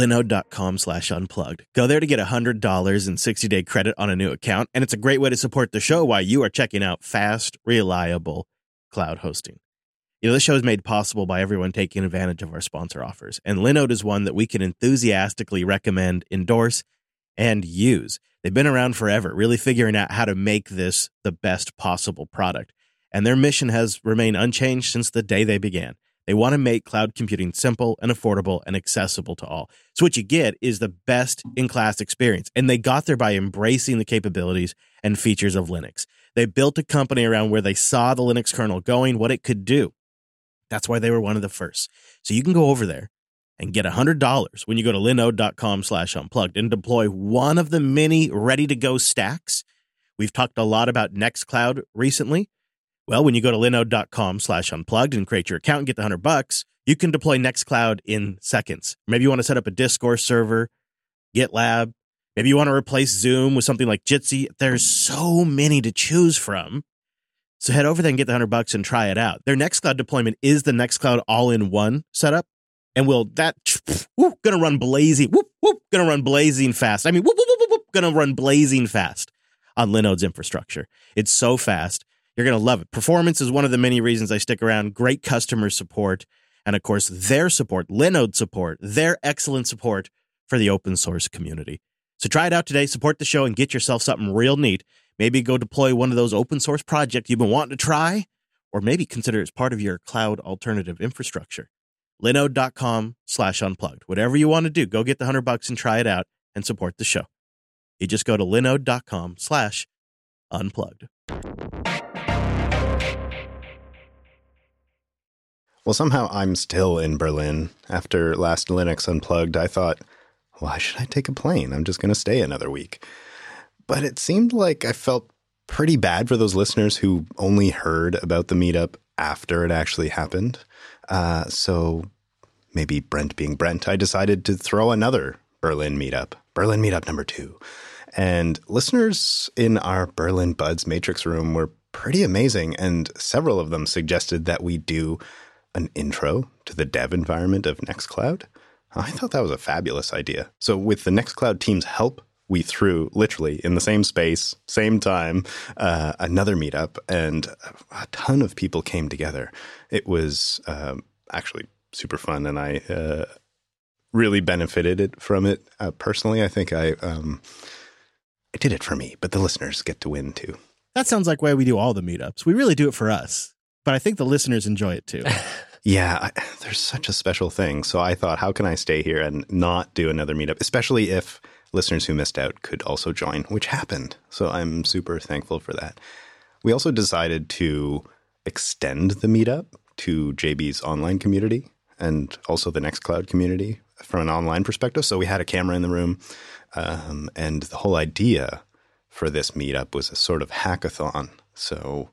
Speaker 1: linode.com slash unplugged. Go there to get $100 in 60 day credit on a new account. And it's a great way to support the show while you are checking out fast, reliable cloud hosting. You know, this show is made possible by everyone taking advantage of our sponsor offers. And Linode is one that we can enthusiastically recommend, endorse, and use. They've been around forever, really figuring out how to make this the best possible product. And their mission has remained unchanged since the day they began. They want to make cloud computing simple and affordable and accessible to all. So what you get is the best in class experience. And they got there by embracing the capabilities and features of Linux. They built a company around where they saw the Linux kernel going, what it could do. That's why they were one of the first. So you can go over there and get $100 when you go to linode.com slash unplugged and deploy one of the many ready to go stacks. We've talked a lot about Nextcloud recently. Well, when you go to linode.com slash unplugged and create your account and get the 100 bucks, you can deploy Nextcloud in seconds. Maybe you want to set up a Discourse server, GitLab. Maybe you want to replace Zoom with something like Jitsi. There's so many to choose from. So head over there and get the 100 bucks and try it out. Their Nextcloud deployment is the Nextcloud all-in-one setup. And will that whoop, gonna run blazing, whoop, whoop, gonna run blazing fast. I mean, whoop, whoop, whoop, whoop, gonna run blazing fast on Linode's infrastructure. It's so fast. You're going to love it. Performance is one of the many reasons I stick around. Great customer support. And of course, their support, Linode support, their excellent support for the open source community. So try it out today, support the show, and get yourself something real neat. Maybe go deploy one of those open source projects you've been wanting to try, or maybe consider it as part of your cloud alternative infrastructure. Linode.com slash unplugged. Whatever you want to do, go get the 100 bucks and try it out and support the show. You just go to linode.com slash unplugged.
Speaker 3: Well, somehow I'm still in Berlin. After last Linux Unplugged, I thought, why should I take a plane? I'm just going to stay another week. But it seemed like I felt pretty bad for those listeners who only heard about the meetup after it actually happened. Uh, so maybe Brent being Brent, I decided to throw another Berlin meetup, Berlin meetup number two. And listeners in our Berlin Buds Matrix room were pretty amazing. And several of them suggested that we do an intro to the dev environment of Nextcloud. I thought that was a fabulous idea. So, with the Nextcloud team's help, we threw literally in the same space, same time, uh, another meetup, and a ton of people came together. It was um, actually super fun, and I uh, really benefited it from it uh, personally. I think I um, I did it for me, but the listeners get to win too.
Speaker 1: That sounds like why we do all the meetups. We really do it for us, but I think the listeners enjoy it too. [laughs]
Speaker 3: Yeah, I, there's such a special thing. So I thought, how can I stay here and not do another meetup, especially if listeners who missed out could also join, which happened. So I'm super thankful for that. We also decided to extend the meetup to JB's online community and also the Nextcloud community from an online perspective. So we had a camera in the room, um, and the whole idea for this meetup was a sort of hackathon. So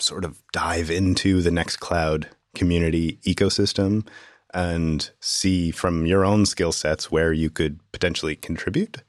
Speaker 3: sort of dive into the Nextcloud community ecosystem and see from your own skill sets where you could potentially contribute.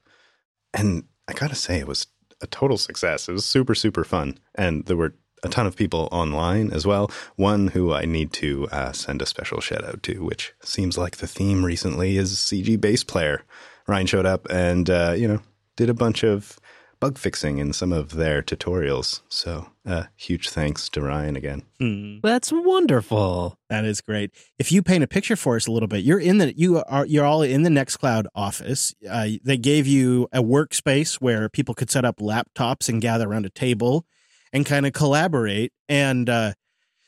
Speaker 3: And I gotta say, it was a total success. It was super, super fun. And there were a ton of people online as well. One who I need to uh, send a special shout out to, which seems like the theme recently is CG bass player. Ryan showed up and, uh, you know, did a bunch of bug fixing in some of their tutorials. So, uh, huge thanks to Ryan again.
Speaker 1: Hmm,
Speaker 2: That's wonderful.
Speaker 1: that is great. If you paint a picture for us a little bit, you're in the you are you're all in the Nextcloud office. Uh, they gave you a workspace where people could set up laptops and gather around a table and kind of collaborate. And uh,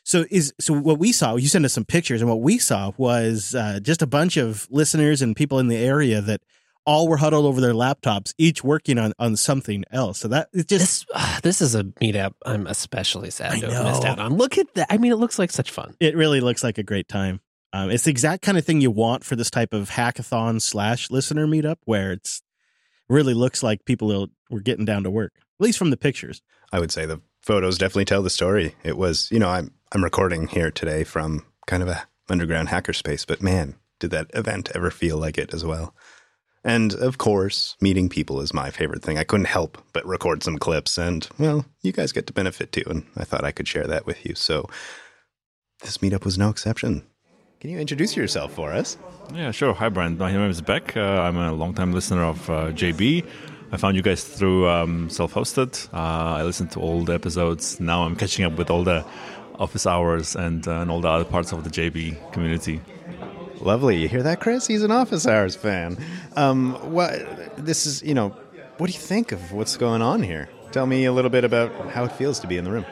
Speaker 1: so is so what we saw. You sent us some pictures, and what we saw was uh, just a bunch of listeners and people in the area that all were huddled over their laptops, each working on on something else. So that it just
Speaker 2: This ah, [sighs] this is a meetup I'm especially sad
Speaker 1: I
Speaker 2: to have missed out on. Look at that. I mean, it looks like such fun.
Speaker 1: it really looks like a great time. Um, it's the exact kind of thing you want for this type of hackathon slash listener meetup, where it's really looks like people will- were getting down to work, at least from the pictures.
Speaker 3: I would say the photos definitely tell the story. It was, you know, I'm I'm recording here today from kind of a underground hackerspace, but man, did that event ever feel like it as well. And of course, meeting people is my favorite thing. I couldn't help but record some clips and well, you guys get to benefit too and I thought I could share that with you. So this meetup was no exception. Can you introduce yourself for us?
Speaker 4: Yeah, sure. Hi, Brent. My name is Beck. Uh, I'm a longtime listener of uh, JB. I found you guys through um, self-hosted. Uh, I listened to all the episodes. Now I'm catching up with all the office hours and, uh, and all the other parts of the JB community.
Speaker 3: Lovely. You hear that, Chris? He's an Office Hours fan. Um, what this is, you know, what do you think of what's going on here? Tell me a little bit about how it feels to be in the room.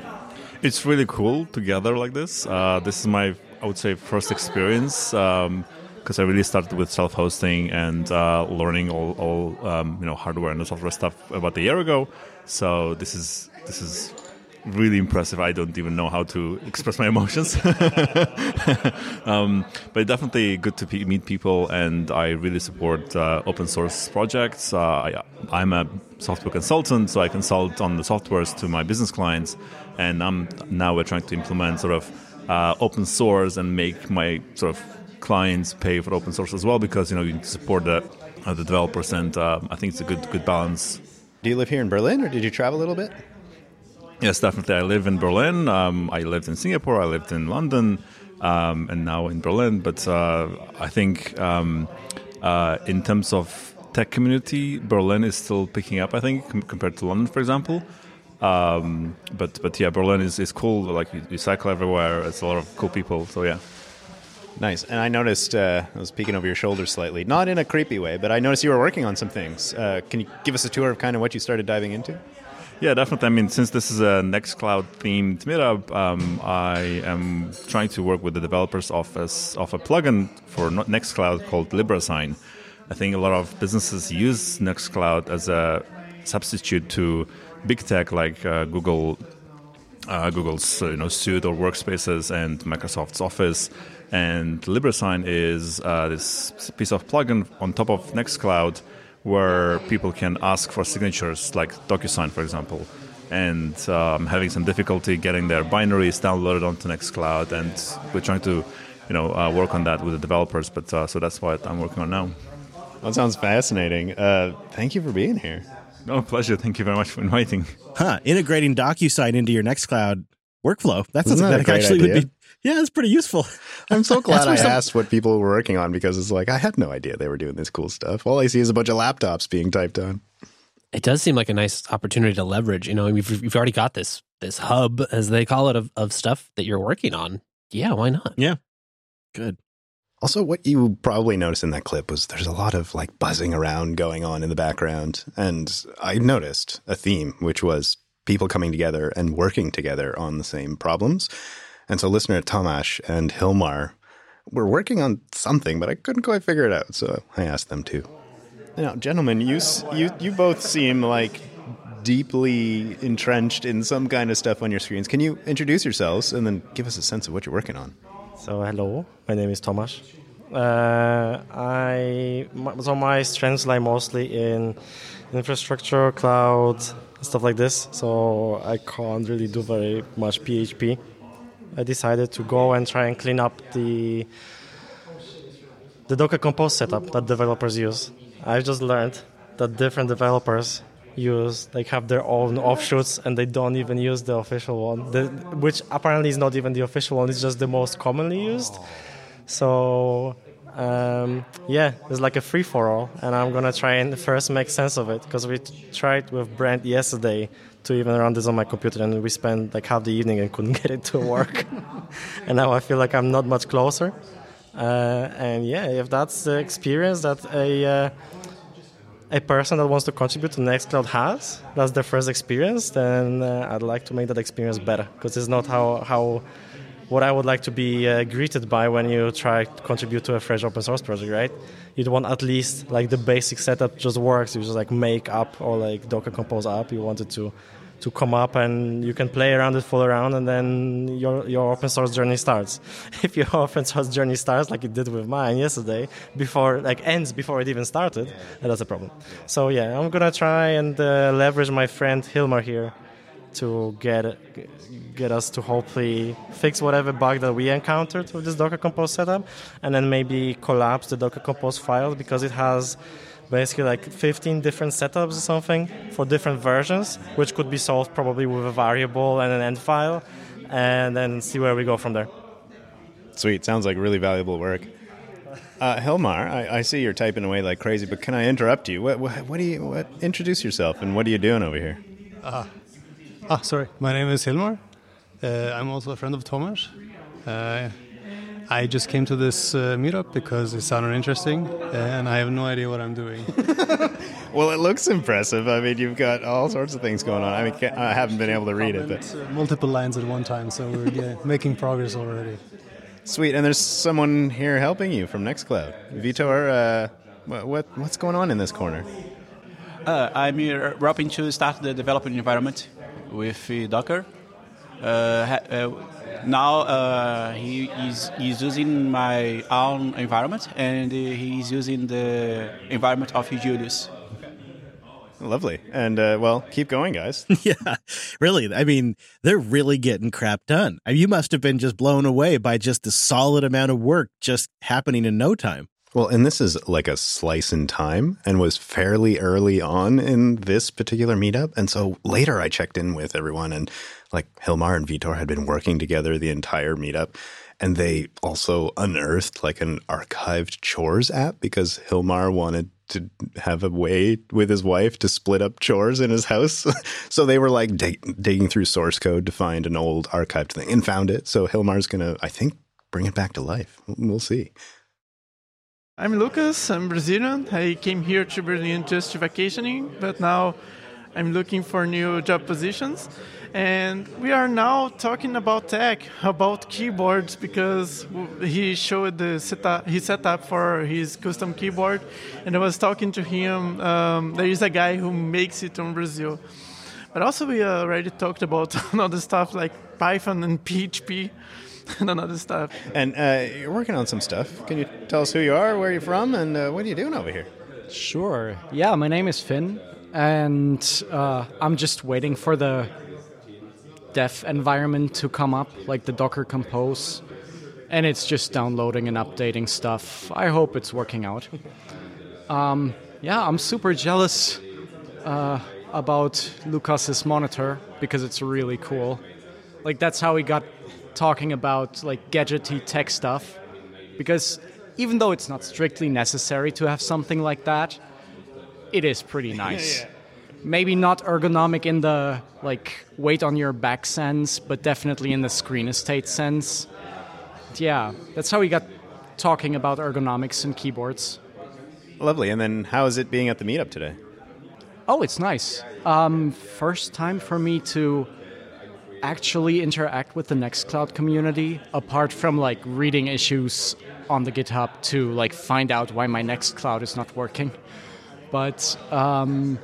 Speaker 4: It's really cool to gather like this. Uh, this is my, I would say, first experience because I really started with self-hosting and uh, learning all, all um, you know hardware and software stuff about a year ago. So this is this is really impressive. I don't even know how to express my emotions. [laughs] um, but definitely good to pe- meet people, and I really support uh, open source projects. Uh, I, I'm a software consultant, so I consult on the softwares to my business clients, and I'm now we're trying to implement sort of uh, open source and make my sort of clients pay for open source as well because you know you need to support the uh, the developers, and uh, I think it's a good good balance.
Speaker 3: Do you live here in Berlin or did you travel a little bit?
Speaker 4: Yes, definitely. I live in Berlin. Um, I lived in Singapore. I lived in London, um, and now in Berlin. But uh, I think um, uh, in terms of tech community, Berlin is still picking up. I think com- compared to London, for example. Um, but but yeah, Berlin is, is cool. Like you, you cycle everywhere. It's a lot of cool people. So yeah.
Speaker 3: Nice. And I noticed, uh, I was peeking over your shoulder slightly, not in a creepy way, but I noticed you were working on some things. Uh, can you give us a tour of kind of what you started diving into?
Speaker 4: Yeah, definitely. I mean, since this is a Nextcloud themed meetup, um, I am trying to work with the developers of a, of a plugin for Nextcloud called LibreSign. I think a lot of businesses use Nextcloud as a substitute to big tech like uh, Google, uh, Google's uh, you know Suite or Workspaces and Microsoft's Office. And LibreSign is uh, this piece of plugin on top of Nextcloud where people can ask for signatures, like DocuSign, for example. And um, having some difficulty getting their binaries downloaded onto Nextcloud, and we're trying to, you know, uh, work on that with the developers. But uh, so that's what I'm working on now.
Speaker 3: That sounds fascinating. Uh, thank you for being here.
Speaker 4: No pleasure. Thank you very much for inviting.
Speaker 1: Huh? Integrating DocuSign into your Nextcloud workflow. That's
Speaker 3: Isn't
Speaker 1: something
Speaker 3: that
Speaker 1: that,
Speaker 3: great
Speaker 1: actually would be. Yeah, it's pretty useful.
Speaker 3: I'm so [laughs] glad I
Speaker 1: some-
Speaker 3: asked what people were working on because it's like I had no idea they were doing this cool stuff. All I see is a bunch of laptops being typed on.
Speaker 2: It does seem like a nice opportunity to leverage. You know, you've, you've already got this this hub, as they call it, of, of stuff that you're working on. Yeah, why not?
Speaker 1: Yeah, good.
Speaker 3: Also, what you probably noticed in that clip was there's a lot of like buzzing around going on in the background. And I noticed a theme, which was people coming together and working together on the same problems. And so, listener Tomasz and Hilmar were working on something, but I couldn't quite figure it out. So I asked them to. Now, gentlemen, you you you both seem like deeply entrenched in some kind of stuff on your screens. Can you introduce yourselves and then give us a sense of what you're working on?
Speaker 6: So hello, my name is Tomasz. Uh, I so my strengths lie mostly in infrastructure, cloud, stuff like this. So I can't really do very much PHP. I decided to go and try and clean up the the Docker Compose setup that developers use. I've just learned that different developers use like have their own offshoots and they don't even use the official one the, which apparently is not even the official one it's just the most commonly used so um, yeah it's like a free for all and i'm gonna try and first make sense of it because we tried with brent yesterday to even run this on my computer and we spent like half the evening and couldn't [laughs] get it to work. [laughs] And now i feel like i'm not much closer. Uh, and yeah if that's the experience that a uh, a person that wants to contribute to Nextcloud has, that's their first experience, then uh, I'd like to make that experience better because it's not how, how what I would like to be uh, greeted by when you try to contribute to a fresh open source project, right? You'd want at least like the basic setup just works. You just like make up or like Docker Compose up. You wanted to to come up and you can play around it, fool around, and then your your open source journey starts. [laughs] If your [laughs] open source journey starts like it did with mine yesterday, before like ends before it even started, that's a problem. So yeah, I'm gonna try and uh, leverage my friend Hilmar here to get get us to hopefully fix whatever bug that we encountered with this Docker Compose setup, and then maybe collapse the Docker Compose file because it has basically like 15 different setups or something for different versions, which could be solved probably with a variable and an end file, and then see where we go from there.
Speaker 3: Sweet. Sounds like really valuable work. Uh, Hilmar, I, I, see you're typing away like crazy, but can I interrupt you? What, what, what do you what, introduce yourself and what are you doing over here?
Speaker 7: Uh, ah, sorry. My name is Hilmar. Uh, I'm also a friend of Thomas. Uh, I just came to this uh, meetup because it sounded interesting, and I have no idea what I'm doing. [laughs]
Speaker 3: well, it looks impressive. I mean, you've got all sorts of things going on. I mean, I haven't been able to read it, but
Speaker 7: uh, multiple lines at one time, so we're yeah, [laughs] making progress already.
Speaker 3: Sweet, and there's someone here helping you from Nextcloud. Vitor, uh, what, what, what's going on in this corner?
Speaker 8: Uh, I'm here helping to start the development environment with uh, Docker. Uh, uh, now uh, he is he's using my own environment and he's using the environment of Julius.
Speaker 3: Lovely. And uh, well, keep going, guys. [laughs]
Speaker 1: yeah, really. I mean, they're really getting crap done. I mean, you must have been just blown away by just the solid amount of work just happening in no time.
Speaker 3: Well, and this is like a slice in time and was fairly early on in this particular meetup. And so later I checked in with everyone and like Hilmar and Vitor had been working together the entire meetup. And they also unearthed like an archived chores app because Hilmar wanted to have a way with his wife to split up chores in his house. [laughs] so they were like dig- digging through source code to find an old archived thing and found it. So Hilmar's going to, I think, bring it back to life. We'll see.
Speaker 9: I'm Lucas. I'm Brazilian. I came here to Berlin just vacationing, but now I'm looking for new job positions. And we are now talking about tech, about keyboards, because he showed the setup, his setup for his custom keyboard. And I was talking to him. Um, there is a guy who makes it in Brazil. But also, we already talked about [laughs] other stuff like Python and PHP. [laughs] and other stuff.
Speaker 3: And uh, you're working on some stuff. Can you tell us who you are, where you're from, and uh, what are you doing over here?
Speaker 10: Sure. Yeah, my name is Finn, and uh, I'm just waiting for the dev environment to come up, like the Docker Compose. And it's just downloading and updating stuff. I hope it's working out. Um, yeah, I'm super jealous uh, about Lucas's monitor because it's really cool. Like that's how we got talking about like gadgety tech stuff because even though it's not strictly necessary to have something like that, it is pretty [laughs] nice. yeah. Maybe not ergonomic in the like weight on your back sense, but definitely in the screen estate sense. Yeah, that's how we got talking about ergonomics and keyboards.
Speaker 3: Lovely. And then how is it being at the meetup today?
Speaker 10: Oh, it's nice. Um, first time for me to actually interact with the Nextcloud community, apart from like reading issues on the GitHub to like find out why my Nextcloud is not working. But um,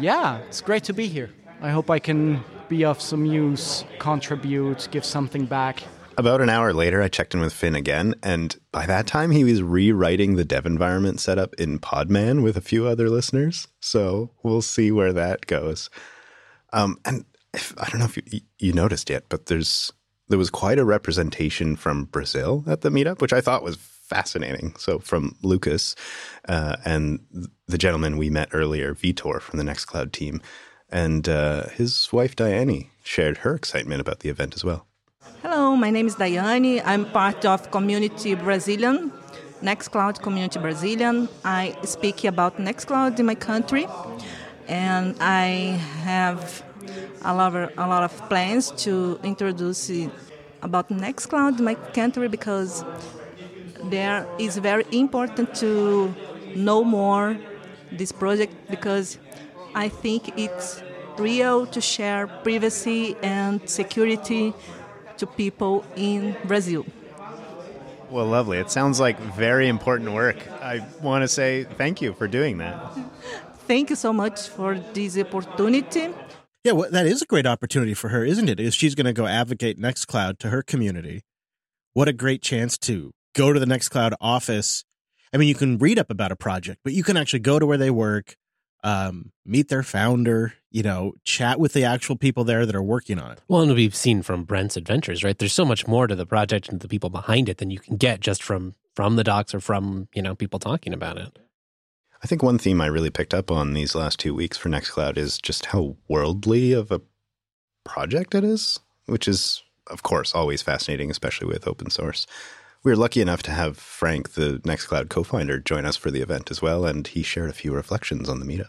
Speaker 10: yeah, it's great to be here. I hope I can be of some use, contribute, give something back.
Speaker 3: About an hour later, I checked in with Finn again, and by that time, he was rewriting the dev environment setup in Podman with a few other listeners. So we'll see where that goes. Um, and if, I don't know if you, you noticed yet, but there's there was quite a representation from Brazil at the meetup, which I thought was fascinating. So from Lucas uh, and the gentleman we met earlier, Vitor from the Nextcloud team, and uh, his wife Diane shared her excitement about the event as well.
Speaker 11: Hello, my name is Daiane. I'm part of Community Brazilian, Nextcloud Community Brazilian. I speak about Nextcloud in my country, and I have a lot of, a lot of plans to introduce about Nextcloud in my country because there is very important to know more this project because I think it's real to share privacy and security to people in Brazil.
Speaker 3: Well, lovely. It sounds like very important work. I want to say thank you for doing that.
Speaker 11: Thank you so much for this opportunity.
Speaker 1: Yeah, well, that is a great opportunity for her, isn't it? Is she's going to go advocate Nextcloud to her community. What a great chance to go to the Nextcloud office. I mean, you can read up about a project, but you can actually go to where they work, um, meet their founder, you know, chat with the actual people there that are working on it.
Speaker 2: Well, and we've seen from Brent's adventures, right? There's so much more to the project and the people behind it than you can get just from from the docs or from you know people talking about it.
Speaker 3: I think one theme I really picked up on these last two weeks for Nextcloud is just how worldly of a project it is, which is of course always fascinating, especially with open source. We were lucky enough to have Frank, the Nextcloud co-founder, join us for the event as well, and he shared a few reflections on the meetup.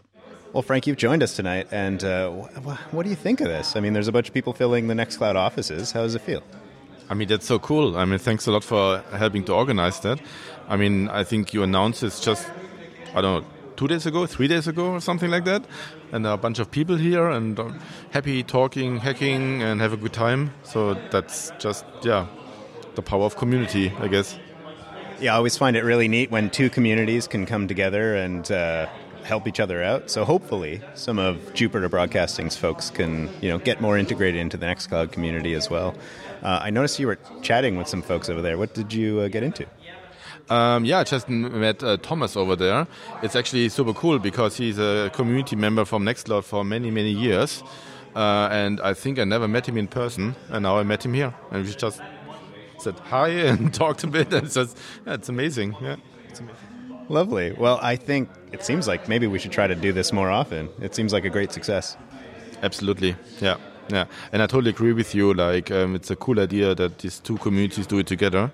Speaker 3: Well, Frank, you've joined us tonight, and uh, wh- what do you think of this? I mean, there's a bunch of people filling the Nextcloud offices. How does it feel?
Speaker 12: I mean, that's so cool. I mean, thanks a lot for helping to organize that. I mean, I think you announced this just, I don't know, two days ago, three days ago, or something like that. And there are a bunch of people here and uh, happy talking, hacking, and have a good time. So that's just, yeah, the power of community, I guess.
Speaker 3: Yeah, I always find it really neat when two communities can come together and uh, help each other out. So hopefully, some of Jupiter Broadcasting's folks can you know get more integrated into the Nextcloud community as well. Uh, I noticed you were chatting with some folks over there. What did you uh, get into?
Speaker 12: Um, yeah, I just met uh, Thomas over there. It's actually super cool because he's a community member from Nextcloud for many, many years. Uh, and I think I never met him in person, and now I met him here. And we just said hi and [laughs] talked a bit. [laughs] And it's just, yeah, it's amazing. Yeah, it's amazing.
Speaker 3: Lovely. Well, I think it seems like maybe we should try to do this more often. It seems like a great success.
Speaker 12: Absolutely. Yeah. Yeah. And I totally agree with you. Like, um, it's a cool idea that these two communities do it together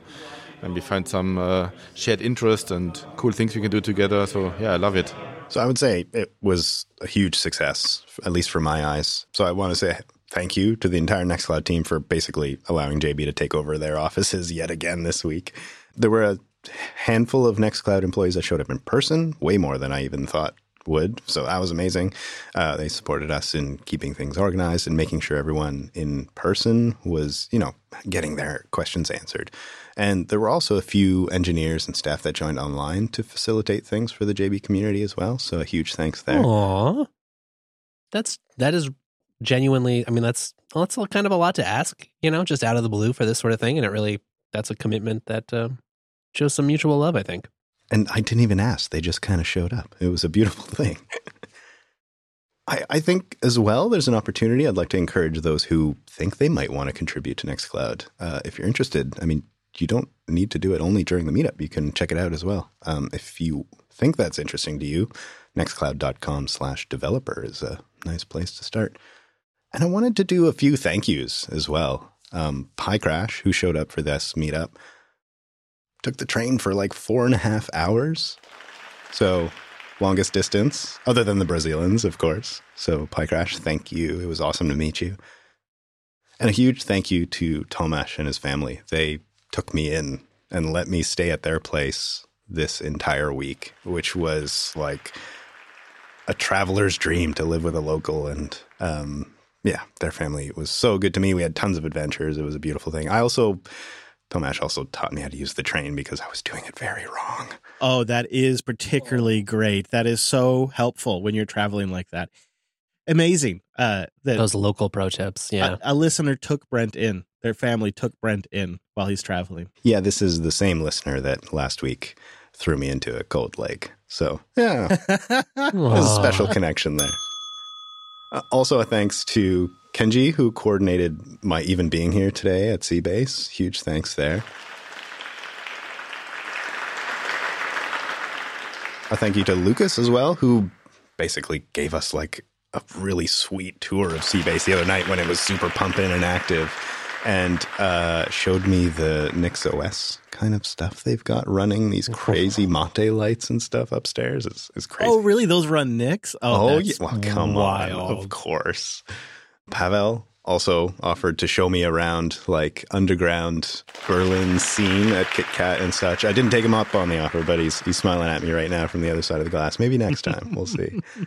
Speaker 12: and we find some uh, shared interest and cool things we can do together. So, yeah, I love it.
Speaker 3: So, I would say it was a huge success, at least for my eyes. So, I want to say thank you to the entire Nextcloud team for basically allowing JB to take over their offices yet again this week. There were a handful of Nextcloud employees that showed up in person, way more than I even thought would. So that was amazing. Uh, they supported us in keeping things organized and making sure everyone in person was, you know, getting their questions answered. And there were also a few engineers and staff that joined online to facilitate things for the JB community as well. So a huge thanks there.
Speaker 2: Aww. That's that is genuinely. I mean, that's that's kind of a lot to ask, you know, just out of the blue for this sort of thing, and it really that's a commitment that uh, shows some mutual love, I think.
Speaker 3: And I didn't even ask; they just kind of showed up. It was a beautiful [laughs] thing. I, I think as well, there's an opportunity. I'd like to encourage those who think they might want to contribute to Nextcloud. Uh, if you're interested, I mean, you don't need to do it only during the meetup. You can check it out as well. Um, if you think that's interesting to you, nextcloud.com slash developer is a nice place to start. And I wanted to do a few thank yous as well. Um, Pi Crash, who showed up for this meetup, took the train for like four and a half hours. So, longest distance, other than the Brazilians, of course. So, Pi Crash, thank you. It was awesome to meet you. And a huge thank you to Tomasz and his family. They took me in and let me stay at their place this entire week, which was like a traveler's dream to live with a local. And um, yeah, their family was so good to me. We had tons of adventures. It was a beautiful thing. I also, Tomash also taught me how to use the train because I was doing it very wrong.
Speaker 1: Oh, that is particularly great. That is so helpful when you're traveling like that. Amazing. Uh, that
Speaker 2: Those local pro tips. Yeah.
Speaker 1: a, a listener took Brent in. Their family took Brent in while he's traveling.
Speaker 3: Yeah, this is the same listener that last week threw me into a cold lake. So, yeah, [laughs] there's a special connection there. Uh, also, a thanks to Kenji, who coordinated my even being here today at c-base. Huge thanks there. A thank you to Lucas as well, who basically gave us like a really sweet tour of c-base the other night when it was super pumping and active and uh, showed me the Nix OS kind of stuff they've got running, these crazy mate lights and stuff upstairs. It's, it's crazy.
Speaker 1: Oh, really? Those run Nix? Oh,
Speaker 3: Oh,
Speaker 1: that's
Speaker 3: yeah. Well, come
Speaker 1: wild.
Speaker 3: on. Of course. Pavel also offered to show me around like underground Berlin scene at Kit Kat and such. I didn't take him up on the offer, but he's he's smiling at me right now from the other side of the glass. Maybe next time. We'll see. [laughs]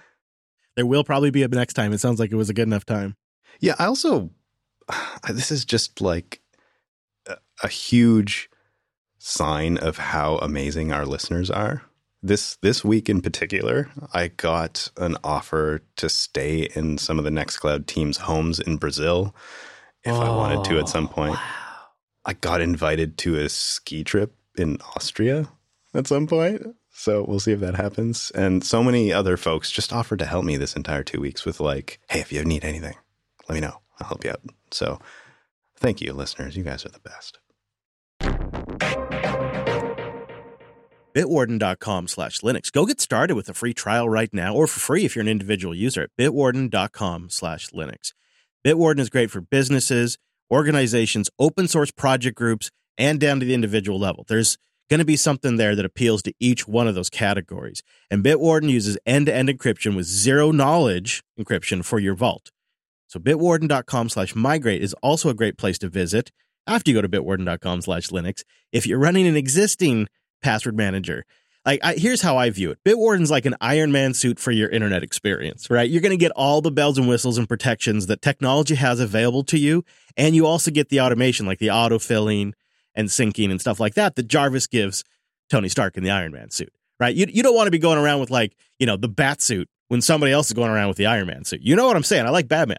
Speaker 1: There will probably be a next time. It sounds like it was a good enough time.
Speaker 3: Yeah, I also [sighs] this is just like a, huge sign of how amazing our listeners are. This this week in particular, I got an offer to stay in some of the Nextcloud team's homes in Brazil if I wanted to at some oh, point. I got invited to a ski trip in Austria at some point. So we'll see if that happens. And so many other folks just offered to help me this entire two weeks with like, hey, if you need anything, let me know. I'll help you out. So thank you, listeners. You guys are the best.
Speaker 1: bitwarden.com slash linux go get started with a free trial right now or for free if you're an individual user at bitwarden.com slash linux bitwarden is great for businesses organizations open source project groups and down to the individual level there's going to be something there that appeals to each one of those categories and bitwarden uses end-to-end encryption with zero knowledge encryption for your vault so bitwarden.com slash migrate is also a great place to visit after you go to bitwarden.com slash linux if you're running an existing password manager. Like, I, here's how I view it Bitwarden's like an Iron Man suit for your internet experience, right? You're going to get all the bells and whistles and protections that technology has available to you. And you also get the automation, like the autofilling and syncing and stuff like that, that Jarvis gives Tony Stark in the Iron Man suit, right? You, you don't want to be going around with like, you know, the bat suit when somebody else is going around with the Iron Man suit. You know what I'm saying? I like Batman,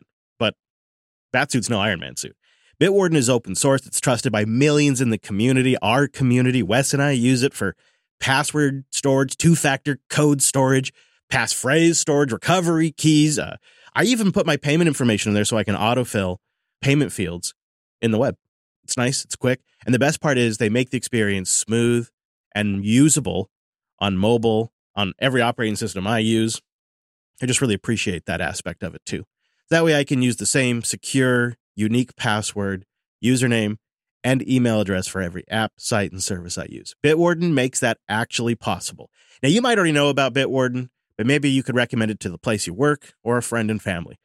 Speaker 1: but suit's no Iron Man suit. Bitwarden is open source. It's trusted by millions in the community. Our community, Wes and I use it for password storage, two factor code storage, passphrase storage, recovery keys. Uh, I even put my payment information in there so I can autofill payment fields in the web. It's nice, it's quick. And the best part is they make the experience smooth and usable on mobile, on every operating system I use. I just really appreciate that aspect of it too. That way I can use the same secure, unique password, username, and email address for every app, site, and service I use. Bitwarden makes that actually possible. Now, you might already know about Bitwarden, but maybe you could recommend it to the place you work or a friend and family.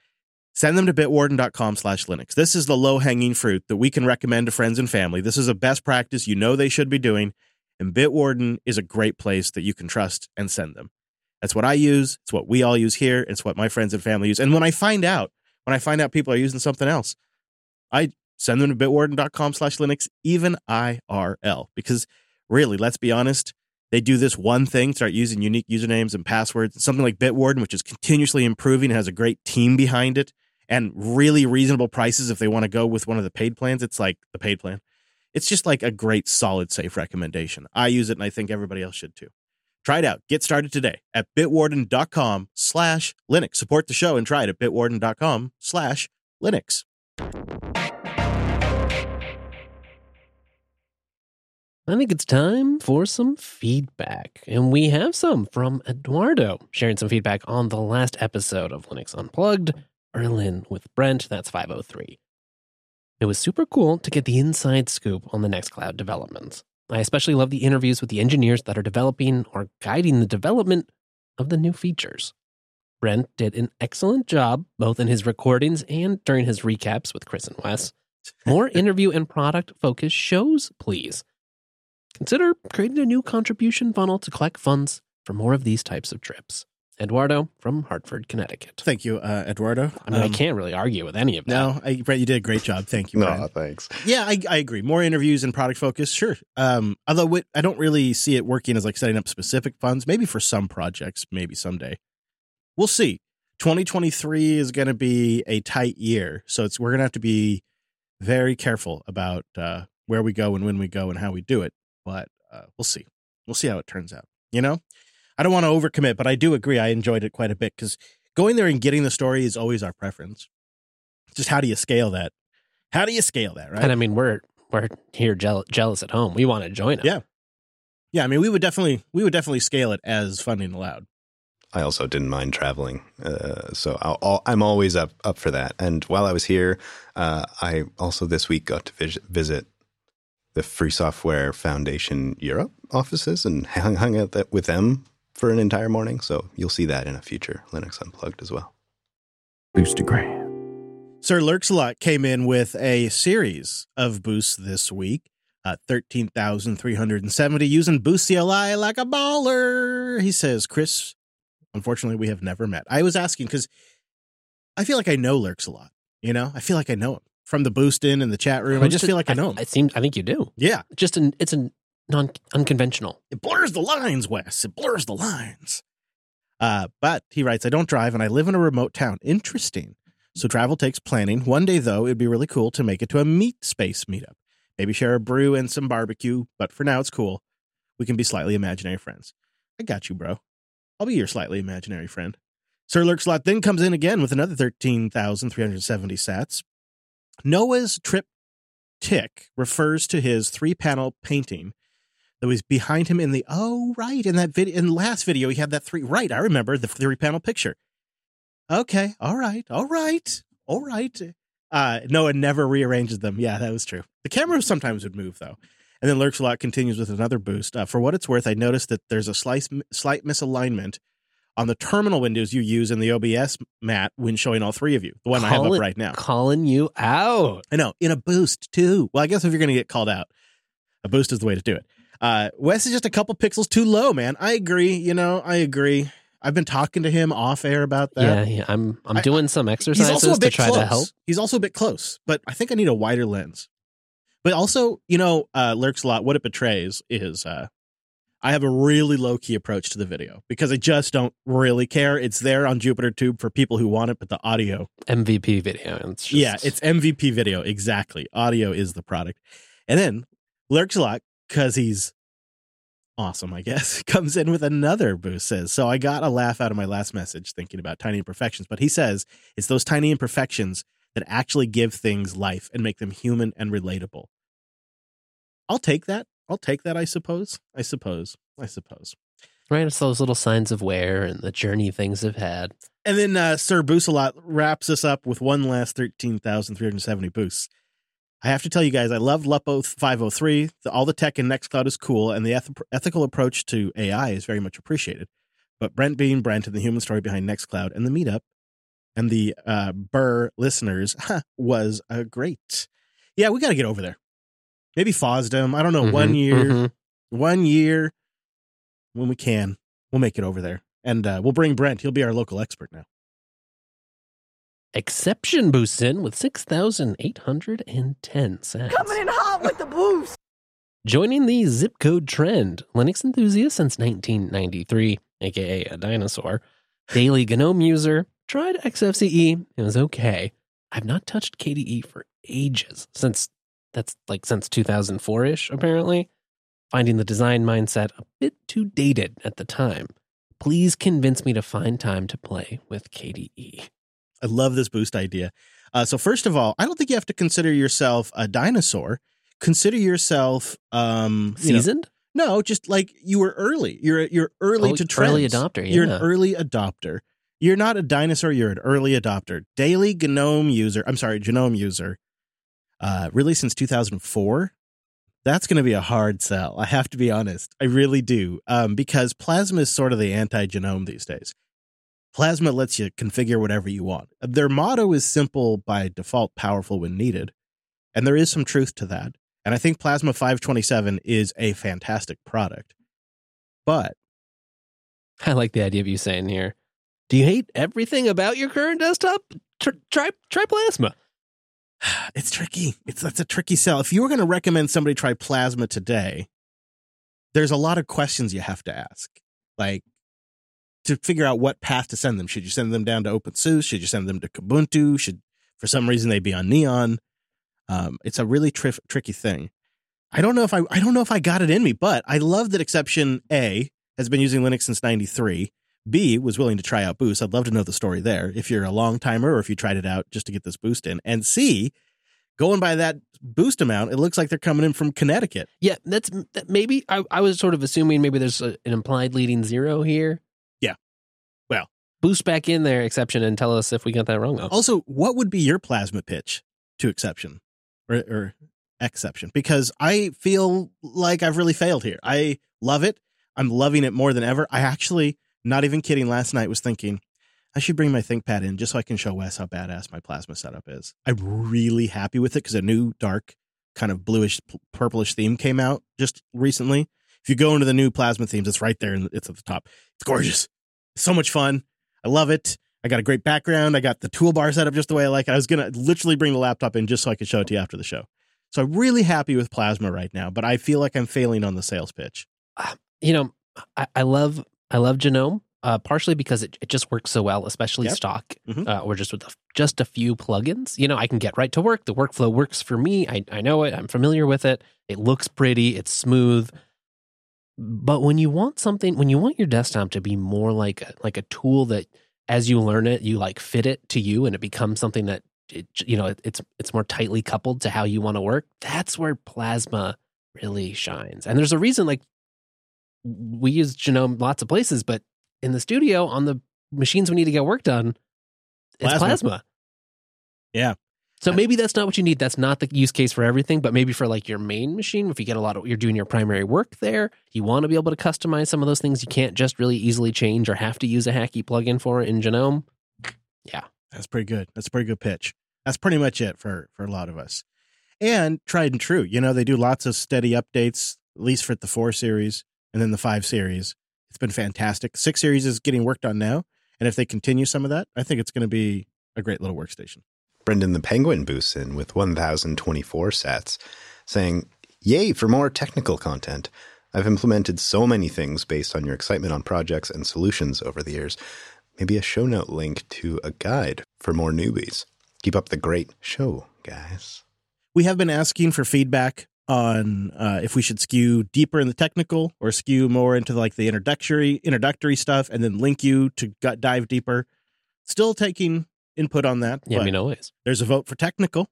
Speaker 1: Send them to bitwarden.com slash Linux. This is the low hanging fruit that we can recommend to friends and family. This is a best practice you know they should be doing, and Bitwarden is a great place that you can trust and send them. That's what I use. It's what we all use here. It's what my friends and family use. And when I find out, when I find out people are using something else, I send them to bitwarden.com slash Linux, even IRL. Because really, let's be honest, they do this one thing, start using unique usernames and passwords. Something like Bitwarden, which is continuously improving, has a great team behind it, and really reasonable prices if they want to go with one of the paid plans. It's like the paid plan. It's just like a great, solid, safe recommendation. I use it, and I think everybody else should too. Try it out. Get started today at bitwarden.com slash Linux. Support the show and try it at bitwarden.com slash Linux.
Speaker 2: I think it's time for some feedback. And we have some from Eduardo sharing some feedback on the last episode of Linux Unplugged, Berlin with Brent. That's 503. It was super cool to get the inside scoop on the Nextcloud developments. I especially love the interviews with the engineers that are developing or guiding the development of the new features. Brent did an excellent job both in his recordings and during his recaps with Chris and Wes. More [laughs] interview and product focused shows, please. consider creating a new contribution funnel to collect funds for more of these types of trips. Eduardo from Hartford, Connecticut.
Speaker 1: Thank you, uh, Eduardo.
Speaker 2: I mean, I
Speaker 1: Um,
Speaker 2: can't really argue with any of that.
Speaker 1: No, I, Brett, you did a great job. Thank you.
Speaker 3: No,
Speaker 1: Brian.
Speaker 3: thanks.
Speaker 1: Yeah, I, I agree. More interviews and product focus, sure. Um, although it, I don't really see it working as like setting up specific funds. Maybe for some projects, maybe someday. We'll see. 2023 is going to be a tight year, so it's we're going to have to be very careful about uh, where we go and when we go and how we do it. But uh, we'll see. We'll see how it turns out. You know, I don't want to overcommit, but I do agree. I enjoyed it quite a bit because going there and getting the story is always our preference. Just how do you scale that? How do you scale that, right?
Speaker 2: And I mean, we're we're here jeal- jealous at home. We want to join them.
Speaker 1: Yeah. Yeah, I mean, we would definitely we would definitely scale it as funding allowed.
Speaker 3: I also didn't mind traveling, uh, so I'll, I'll, I'm always up up for that. And while I was here, uh, I also this week got to vis- visit the Free Software Foundation Europe offices and [laughs] hung, hung out that, with them for an entire morning. So you'll see that in a future Linux Unplugged as well.
Speaker 1: Boostagram. Sir Lurksalot came in with a series of boosts this week. Uh, 13,370 using Boost CLI like a baller. He says, Chris, unfortunately, we have never met. I was asking because I feel like I know Lurks a lot. You know, I feel like I know him from the boost in and the chat room. I just feel like I know him.
Speaker 2: I seem. I think you do.
Speaker 1: Yeah.
Speaker 2: Just an. It's an non unconventional.
Speaker 1: It blurs the lines, Wes. It blurs the lines. Uh, but he writes, I don't drive and I live in a remote town. Interesting. So travel takes planning. One day, though, it'd be really cool to make it to a meat space meetup. Maybe share a brew and some barbecue, but for now, it's cool. We can be slightly imaginary friends. I got you, bro. I'll be your slightly imaginary friend. Sir Lurksalot then comes in again with another 13,370 sats. Noah's Trip Tick refers to his three panel painting that was behind him in the oh right in that video in the last video he had that three right I remember the three panel picture. Okay, all right, all right, all right. Uh, Noah never rearranges them. Yeah, that was true. The camera sometimes would move though. And then Lurks a lot continues with another boost. Uh, for what it's worth, I noticed that there's a slight slight misalignment on the terminal windows you use in the OBS mat when showing all three of you. The one I have up
Speaker 2: Calling-
Speaker 1: right now.
Speaker 2: Calling you out.
Speaker 1: I know in a boost too. Well, I guess if you're going to get called out, a boost is the way to do it. Uh, Wes is just a couple pixels too low, man. I agree. You know, I agree. I've been talking to him off air about that.
Speaker 2: Yeah, yeah. I'm. I'm
Speaker 1: I-
Speaker 2: doing some
Speaker 1: He's
Speaker 2: exercises to try
Speaker 1: close.
Speaker 2: to help.
Speaker 1: He's also a bit close, but I think I need a wider lens. But also, you know, uh, lurks a lot. What it betrays is uh, I have a really low key approach to the video because I just don't really care. It's there on Jupiter Tube for people who want it, but the audio
Speaker 2: MVP video. It's just,
Speaker 1: yeah, it's MVP video. Exactly. Audio is the product. And then Lurks a lot because he's awesome, I guess, [laughs] comes in with another boost says, So I got a laugh out of my last message thinking about tiny imperfections, but he says it's those tiny imperfections that actually give things life and make them human and relatable. I'll take that. I'll take that, I suppose. I suppose. I suppose.
Speaker 2: right. It's those little signs of wear and the journey things have had.
Speaker 1: And then uh, Sir Boosalot wraps us up with one last 13,370 boosts. I have to tell you guys, I love Lupo 503. The, all the tech in Nextcloud is cool, and the eth- ethical approach to AI is very much appreciated. But Brent being Brent and the human story behind Nextcloud and the meetup and the uh, Burr listeners was uh, great. Yeah, we got to get over there. Maybe FOSDEM. I don't know. One
Speaker 2: Mhm,
Speaker 1: year,
Speaker 2: mhm.
Speaker 1: one year when we can, we'll make it over there. And uh, we'll bring Brent. He'll be our local expert now.
Speaker 2: Exception boosts in with 6,810 cents.
Speaker 13: Coming in hot with the boost.
Speaker 2: Joining the zip code trend, Linux enthusiast since 1993, aka a dinosaur, daily GNOME user, tried XFCE, it was okay. I've not touched KDE for ages, since that's like since 2004 ish, apparently. Finding the design mindset a bit too dated at the time. Please convince me to find time to play with. KDE.
Speaker 1: I love this boost idea. Uh, so first of all, I don't think you have to consider yourself a dinosaur. Consider yourself um, you know-
Speaker 2: Seasoned?
Speaker 1: no, just like you were early. You're you're early
Speaker 2: Oh,
Speaker 1: to trends.
Speaker 2: early adopter,
Speaker 1: You're an early adopter. You're not a dinosaur. You're an early adopter. Daily GNOME user. I'm sorry, GNOME user. Uh, really since 2004. That's going to be a hard sell. I have to be honest. I really do. Um, because Plasma is sort of the anti GNOME these days. Plasma lets you configure whatever you want. Their motto is simple by default, powerful when needed. And there is some truth to that. And I think Plasma 527 is a fantastic product. But
Speaker 2: I like the idea of you saying here. Do you hate everything about your current desktop? Tr- try try Plasma. [sighs]
Speaker 1: it's tricky. It's that's a tricky sell. If you were going to recommend somebody try Plasma today, there's a lot of questions you have to ask. Like to figure out what path to send them. Should you send them down to OpenSUSE? Should you send them to Kubuntu? Should for some reason they be on Neon? Um, it's a really tri- tricky thing. I don't know if I I don't know if I got it in me, but I love that exception A has been using Linux since 93. B was willing to try out Boost. I'd love to know the story there. If you're a long timer or if you tried it out just to get this boost in. And C, going by that boost amount, it looks like they're coming in from Connecticut.
Speaker 2: Yeah, that's that maybe I, I was sort of assuming maybe there's a, an implied leading zero here. Boost back in there exception and tell us if we got that wrong though.
Speaker 1: Also, what would be your plasma pitch to exception or, or exception? Because I feel like I've really failed here. I love it. I'm loving it more than ever. I actually not even kidding. Last night was thinking I should bring my ThinkPad in just so I can show Wes how badass my plasma setup is. I'm really happy with it because a new dark, kind of bluish, purplish theme came out just recently. If you go into the new plasma themes, it's right there and it's at the top. It's gorgeous. so much fun. I love it. I got a great background. I got the toolbar set up just the way I like it. I was going to literally bring the laptop in just so I could show it to you after the show. So I'm really happy with Plasma right now, but I feel like I'm failing on the sales pitch.
Speaker 2: Uh, you know, I, I love I love GNOME, uh, partially because it, it just works so well, especially
Speaker 1: Yep.
Speaker 2: stock
Speaker 1: Mhm.
Speaker 2: uh, or just with a, just a few plugins. You know, I can get right to work. The workflow works for me. I, I know it. I'm familiar with it. It looks pretty. It's smooth. But when you want something, when you want your desktop to be more like a, like a tool that, as you learn it, you like fit it to you, and it becomes something that it, you know it, it's it's more tightly coupled to how you want to work. That's where Plasma really shines. And there's a reason, like we use GNOME lots of places, but in the studio on the machines we need to get work done, it's
Speaker 1: Plasma.
Speaker 2: plasma.
Speaker 1: Yeah.
Speaker 2: So maybe that's not what you need. That's not the use case for everything, but maybe for like your main machine, if you get a lot of you're doing your primary work there, you want to be able to customize some of those things you can't just really easily change or have to use a hacky plugin for in GNOME. Yeah.
Speaker 1: That's pretty good. That's a pretty good pitch. That's pretty much it for for a lot of us. And tried and true. You know, they do lots of steady updates, at least for the four series and then the five series. It's been fantastic. Six series is getting worked on now. And if they continue some of that, I think it's going to be a great little workstation.
Speaker 3: Brendan the Penguin boosts in with 1024 sats, saying, Yay for more technical content. I've implemented so many things based on your excitement on projects and solutions over the years. Maybe a show note link to a guide for more newbies. Keep up the great show, guys.
Speaker 1: We have been asking for feedback on uh, if we should skew deeper in the technical or skew more into like the introductory introductory stuff and then link you to gut dive deeper. Still taking input on that.
Speaker 2: Yeah, I
Speaker 1: but
Speaker 2: mean, always.
Speaker 1: There's a vote for technical.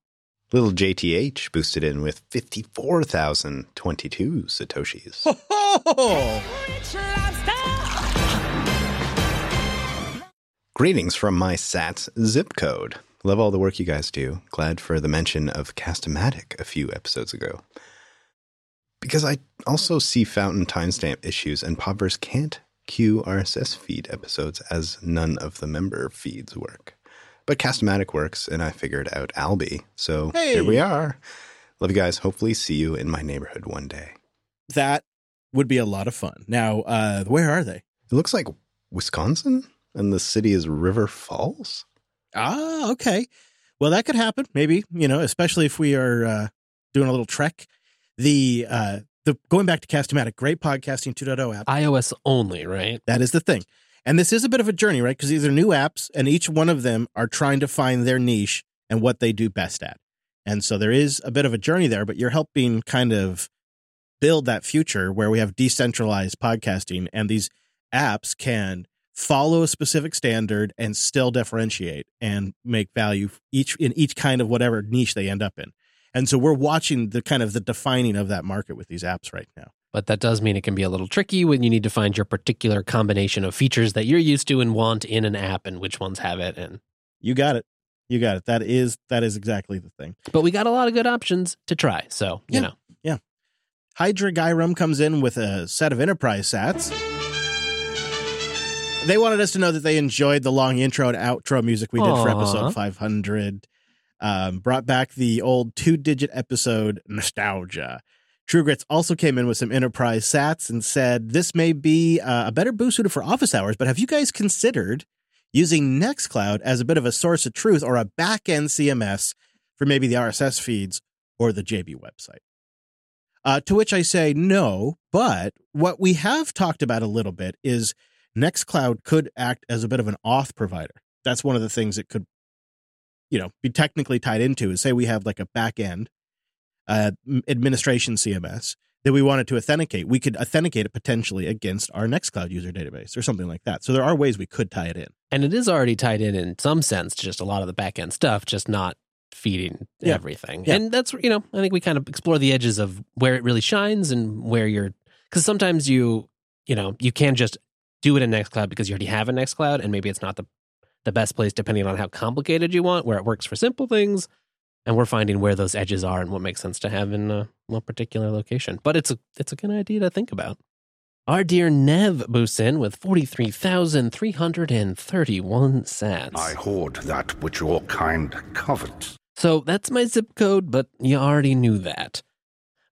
Speaker 3: Little JTH boosted in with 54,022 Satoshis. Greetings from my SATS zip code. Love all the work you guys do. Glad for the mention of Castamatic a few episodes ago. Because I also see fountain timestamp issues, and Podverse can't queue RSS feed episodes as none of the member feeds work. But Castamatic works, and I figured out Alby. So
Speaker 1: Hey!
Speaker 3: here we are. Love you guys. Hopefully, see you in my neighborhood one day.
Speaker 1: That would be a lot of fun. Now, uh, where are they?
Speaker 3: It looks like Wisconsin, and the city is River Falls.
Speaker 1: Ah, okay. Well, that could happen. Maybe you know, especially if we are uh, doing a little trek. The uh, the going back to Castomatic, great podcasting 2.0 app.
Speaker 2: iOS only, right?
Speaker 1: That is the thing. And this is a bit of a journey, right? Because these are new apps, and each one of them are trying to find their niche and what they do best at. And so there is a bit of a journey there, but you're helping kind of build that future where we have decentralized podcasting and these apps can follow a specific standard and still differentiate and make value each in each kind of whatever niche they end up in. And so we're watching the kind of the defining of that market with these apps right now.
Speaker 2: But that does mean it can be a little tricky when you need to find your particular combination of features that you're used to and want in an app and which ones have it. And
Speaker 1: You got it. You got it. That is that is exactly the thing.
Speaker 2: but we got a lot of good options to try. So, you
Speaker 1: Yeah.
Speaker 2: know.
Speaker 1: Yeah. Hydra Gyrum comes in with a set of enterprise sats. They wanted us to know that they enjoyed the long intro and outro music we did for episode 500. um, brought back the old two digit episode nostalgia. True Grits also came in with some enterprise sats and said this may be uh, a better boost suited for office hours, but have you guys considered using Nextcloud as a bit of a source of truth or a back end CMS for maybe the RSS feeds or the JB website? Uh, to which I say no, but what we have talked about a little bit is Nextcloud could act as a bit of an auth provider. That's one of the things it could, you know, be technically tied into. Is say we have like a back end uh, administration CMS that we wanted to authenticate, we could authenticate it potentially against our Nextcloud user database or something like that. So there are ways we could tie it in.
Speaker 2: And it is already tied in in some sense to just a lot of the back end stuff, just not feeding
Speaker 1: Yeah.
Speaker 2: everything.
Speaker 1: Yeah.
Speaker 2: And that's, you know, I think we kind of explore the edges of where it really shines and where you're, because sometimes you, you know, you can just do it in Nextcloud because you already have a Nextcloud and maybe it's not the, the best place depending on how complicated you want, where it works for simple things. And we're finding where those edges are and what makes sense to have in uh, one particular location. But it's a it's a good idea to think about. Our dear Nev boosts in with 43,331 sats.
Speaker 13: I hoard that which your kind covet.
Speaker 2: So that's my zip code, but you already knew that.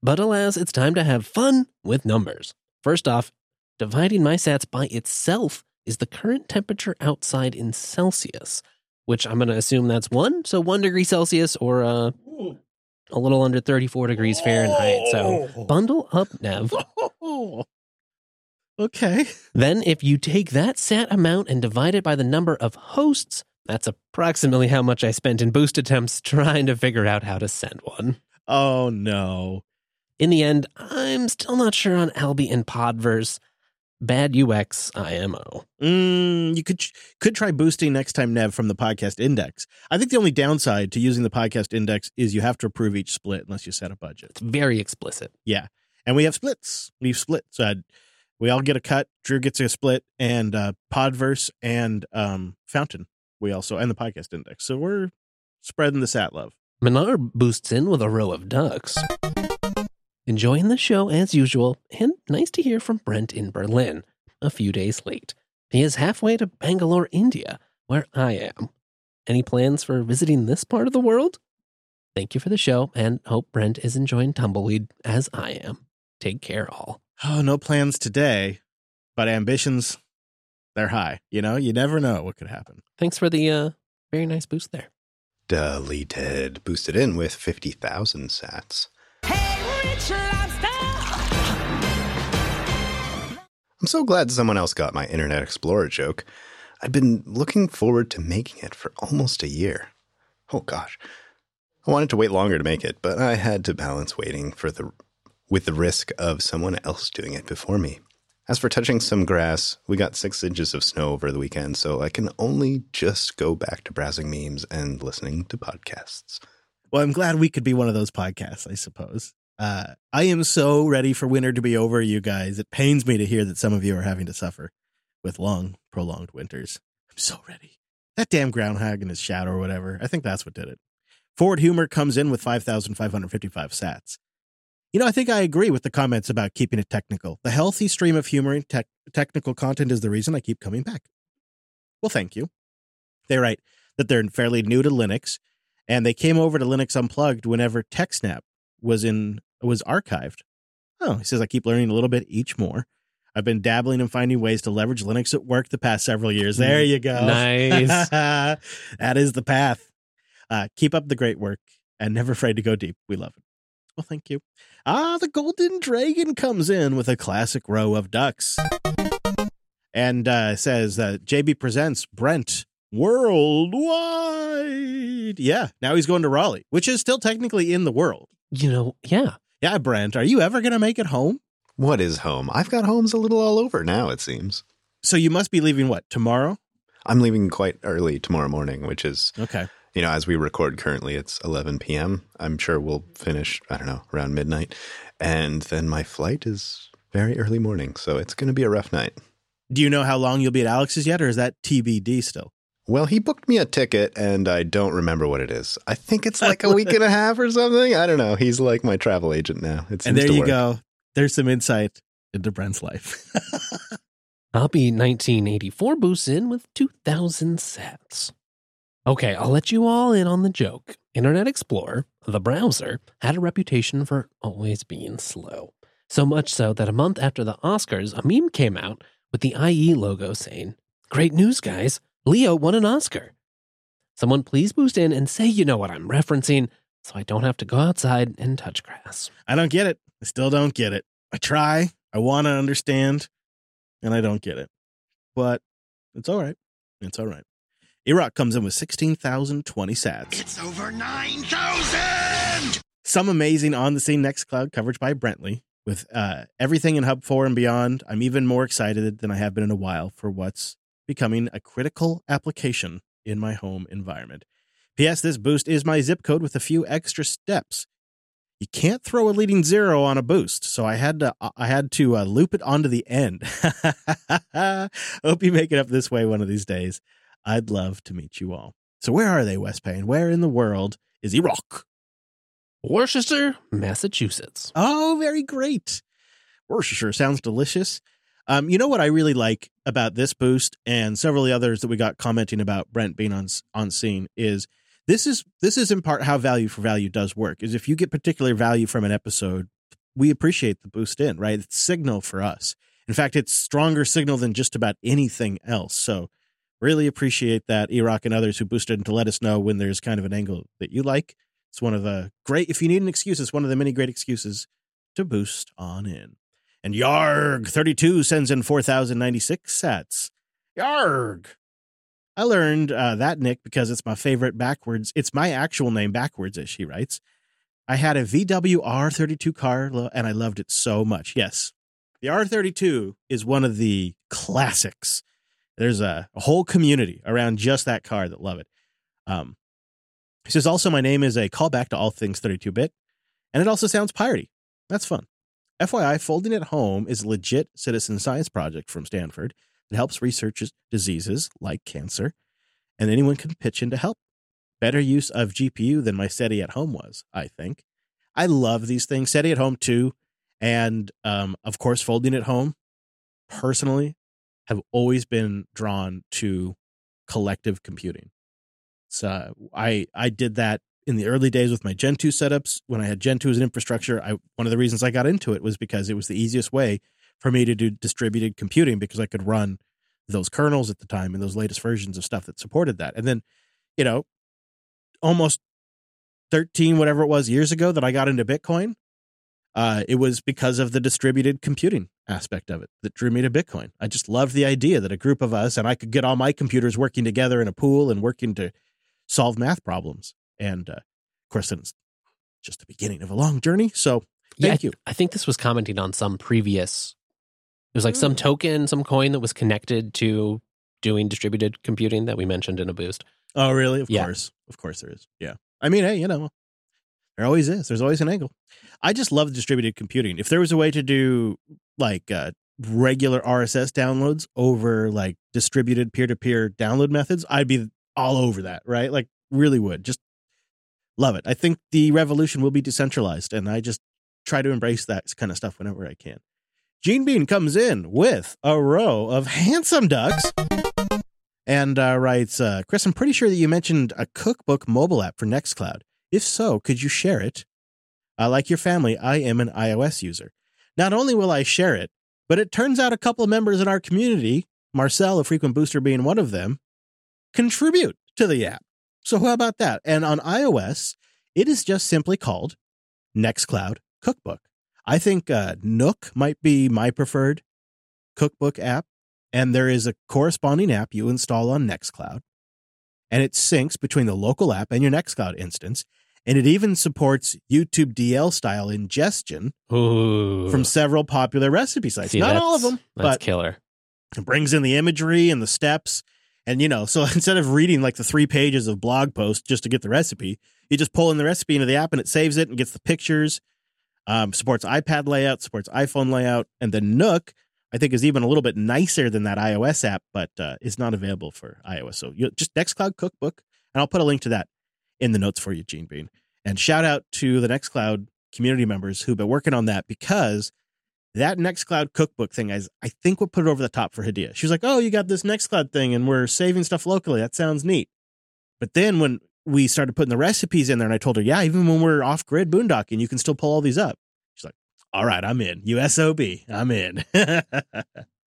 Speaker 2: But alas, it's time to have fun with numbers. First off, dividing my sats by itself is the current temperature outside in Celsius, which I'm going to assume that's one. So one degree Celsius or uh, a little under 34 degrees Fahrenheit. So bundle up, Nev. [laughs]
Speaker 1: Okay.
Speaker 2: Then, if you take that sat amount and divide it by the number of hosts, that's approximately how much I spent in boost attempts trying to figure out how to send one.
Speaker 1: Oh no.
Speaker 2: In the end, I'm still not sure on Alby and Podverse. Bad UX IMO.
Speaker 1: Mm, you could could try boosting next time, Nev, from the podcast index. I think the only downside to using the podcast index is you have to approve each split unless you set a budget.
Speaker 2: It's very explicit.
Speaker 1: Yeah, and we have splits. We've split, so I'd, we all get a cut. Drew gets a split, and uh, Podverse and um, Fountain. We also and the podcast index. So we're spreading the sat love.
Speaker 2: Minar boosts in with a row of ducks. Enjoying the show as usual, and nice to hear from Brent in Berlin, a few days late. He is halfway to Bangalore, India, where I am. Any plans for visiting this part of the world? Thank you for the show, and hope Brent is enjoying Tumbleweed as I am. Take care, all.
Speaker 1: Oh, no plans today, but ambitions, they're high. You know, you never know what could happen.
Speaker 2: Thanks for the uh, very nice boost there.
Speaker 3: Deleted. Boosted in with 50,000 sats. I'm so glad someone else got my Internet Explorer joke. I'd been looking forward to making it for almost a year. Oh gosh. I wanted to wait longer to make it, but I had to balance waiting for the with the risk of someone else doing it before me. As for touching some grass, we got six inches of snow over the weekend, so I can only just go back to browsing memes and listening to podcasts.
Speaker 1: Well, I'm glad we could be one of those podcasts, I suppose. Uh, I am so ready for winter to be over, you guys. It pains me to hear that some of you are having to suffer with long, prolonged winters. I'm so ready. That damn groundhog and his shadow or whatever. I think that's what did it. Forward Humor comes in with 5,555 sats. You know, I think I agree with the comments about keeping it technical. The healthy stream of humor and tech technical content is the reason I keep coming back. Well, thank you. They write that they're fairly new to Linux, and they came over to Linux Unplugged whenever TechSnap was in was archived. Oh, he says I keep learning a little bit each more. I've been dabbling and finding ways to leverage Linux at work the past several years. There you go.
Speaker 2: Nice. [laughs]
Speaker 1: that is the path. Uh, keep up the great work and never afraid to go deep. We love it. Well, thank you. Ah, the Golden Dragon comes in with a classic row of ducks and uh, says that JB presents Brent worldwide. Yeah, now he's going to Raleigh, which is still technically in the world.
Speaker 2: You know, yeah.
Speaker 1: Yeah, Brent, are you ever going to make it home?
Speaker 3: What is home? I've got homes a little all over now, it seems.
Speaker 1: So you must be leaving what, tomorrow?
Speaker 3: I'm leaving quite early tomorrow morning, which is,
Speaker 1: Okay.
Speaker 3: you know, as we record currently, it's 11 p.m. I'm sure we'll finish, I don't know, around midnight. And then my flight is very early morning. So it's going to be a rough night.
Speaker 1: Do you know how long you'll be at Alex's yet, or is that TBD still?
Speaker 3: Well, he booked me a ticket and I don't remember what it is. I think it's like a week and a [laughs] half or something. I don't know. He's like my travel agent now. It
Speaker 1: And there
Speaker 3: to
Speaker 1: you
Speaker 3: work.
Speaker 1: go. There's some insight into Brent's life. [laughs]
Speaker 2: I'll be 1984 boosts in with 2,000 sats. Okay, I'll let you all in on the joke. Internet Explorer, the browser, had a reputation for always being slow. So much so that a month after the Oscars, a meme came out with the IE logo saying, Great news, guys! Leo won an Oscar. Someone please boost in and say you know what I'm referencing so I don't have to go outside and touch grass.
Speaker 1: I don't get it. I still don't get it. I try. I want to understand, and I don't get it. But it's all right. It's all right. Iraq comes in with 16,020 sats.
Speaker 13: It's over 9,000!
Speaker 1: Some amazing on the scene Nextcloud coverage by Brentley. With uh, everything in Hub 4 and beyond, I'm even more excited than I have been in a while for what's becoming a critical application in my home environment. P.S. This boost is my zip code with a few extra steps. You can't throw a leading zero on a boost, so I had to I had to uh, loop it onto the end. [laughs] Hope you make it up this way one of these days. I'd love to meet you all. So where are they, Wes Payne? Where in the world is Iraq?
Speaker 2: Worcester, Massachusetts.
Speaker 1: Oh, very great. Worcestershire sounds delicious. Um, you know what I really like about this boost and several others that we got commenting about Brent being on on scene is this is this is in part how value for value does work. Is if you get particular value from an episode, we appreciate the boost in, right? It's signal for us. In fact, it's stronger signal than just about anything else. So really appreciate that Iraq and others who boosted to let us know when there's kind of an angle that you like. It's one of the great if you need an excuse, it's one of the many great excuses to boost on in. And Yarg 32 sends in 4,096 sats. Yarg. I learned uh, that nick because it's my favorite backwards. It's my actual name backwards, as she writes. I had a VW R32 car and I loved it so much. Yes, the R32 is one of the classics. There's a, a whole community around just that car that love it. Um, he says also, my name is a callback to all things 32 bit, and it also sounds piratey. That's fun. FYI, Folding at Home is a legit citizen science project from Stanford that helps research diseases like cancer, and anyone can pitch in to help. Better use of GPU than my SETI at home was, I think. I love these things. SETI at home too, and um, of course, Folding at Home. Personally, have always been drawn to collective computing. So I I did that in the early days with my Gentoo setups, when I had Gentoo as an infrastructure, I one of the reasons I got into it was because it was the easiest way for me to do distributed computing because I could run those kernels at the time and those latest versions of stuff that supported that. And then, you know, almost 13 whatever it was years ago that I got into Bitcoin, uh, it was because of the distributed computing aspect of it that drew me to Bitcoin. I just loved the idea that a group of us and I could get all my computers working together in a pool and working to solve math problems. And uh, of course, it's just the beginning of a long journey. So thank
Speaker 2: yeah,
Speaker 1: you.
Speaker 2: I think this was commenting on some previous. It was like some
Speaker 1: Mm.
Speaker 2: token, some coin that was connected to doing distributed computing that we mentioned in a boost.
Speaker 1: Oh, really? Of
Speaker 2: Yeah.
Speaker 1: course. Of course there is. Yeah. I mean, hey, you know, there always is. There's always an angle. I just love distributed computing. If there was a way to do like uh, regular RSS downloads over like distributed peer to peer download methods, I'd be all over that, right? Like, really would. Just love it. I think the revolution will be decentralized, and I just try to embrace that kind of stuff whenever I can. Gene Bean comes in with a row of handsome ducks and uh, writes, uh, Chris, I'm pretty sure that you mentioned a cookbook mobile app for Nextcloud. If so, could you share it? Uh, like your family, I am an iOS user. Not only will I share it, but it turns out a couple of members in our community, Marcel, a frequent booster being one of them, contribute to the app. So how about that? And on iOS, it is just simply called Nextcloud Cookbook. I think uh, Nook might be my preferred cookbook app, and there is a corresponding app you install on Nextcloud, and it syncs between the local app and your Nextcloud instance, and it even supports YouTube DL style ingestion
Speaker 2: Ooh.
Speaker 1: from several popular recipe sites.
Speaker 2: See,
Speaker 1: Not all of them,
Speaker 2: That's
Speaker 1: but
Speaker 2: killer.
Speaker 1: it brings in the imagery and the steps. And you know, [laughs] so instead of reading like the three pages of blog post just to get the recipe, you just pull in the recipe into the app and it saves it and gets the pictures. Um, supports iPad layout, supports iPhone layout, and the Nook I think is even a little bit nicer than that iOS app, but uh, is not available for iOS. So you just Nextcloud Cookbook, and I'll put a link to that in the notes for you, Gene Bean. And shout out to the Nextcloud community members who've been working on that because that Nextcloud cookbook thing is, I think, what put it over the top for Hadia. She was like, "Oh, you got this Nextcloud thing, and we're saving stuff locally. That sounds neat." But then when we started putting the recipes in there and I told her, yeah, even when we're off grid boondocking, you can still pull all these up. She's like, all right, I'm in. USOB, I'm in. [laughs]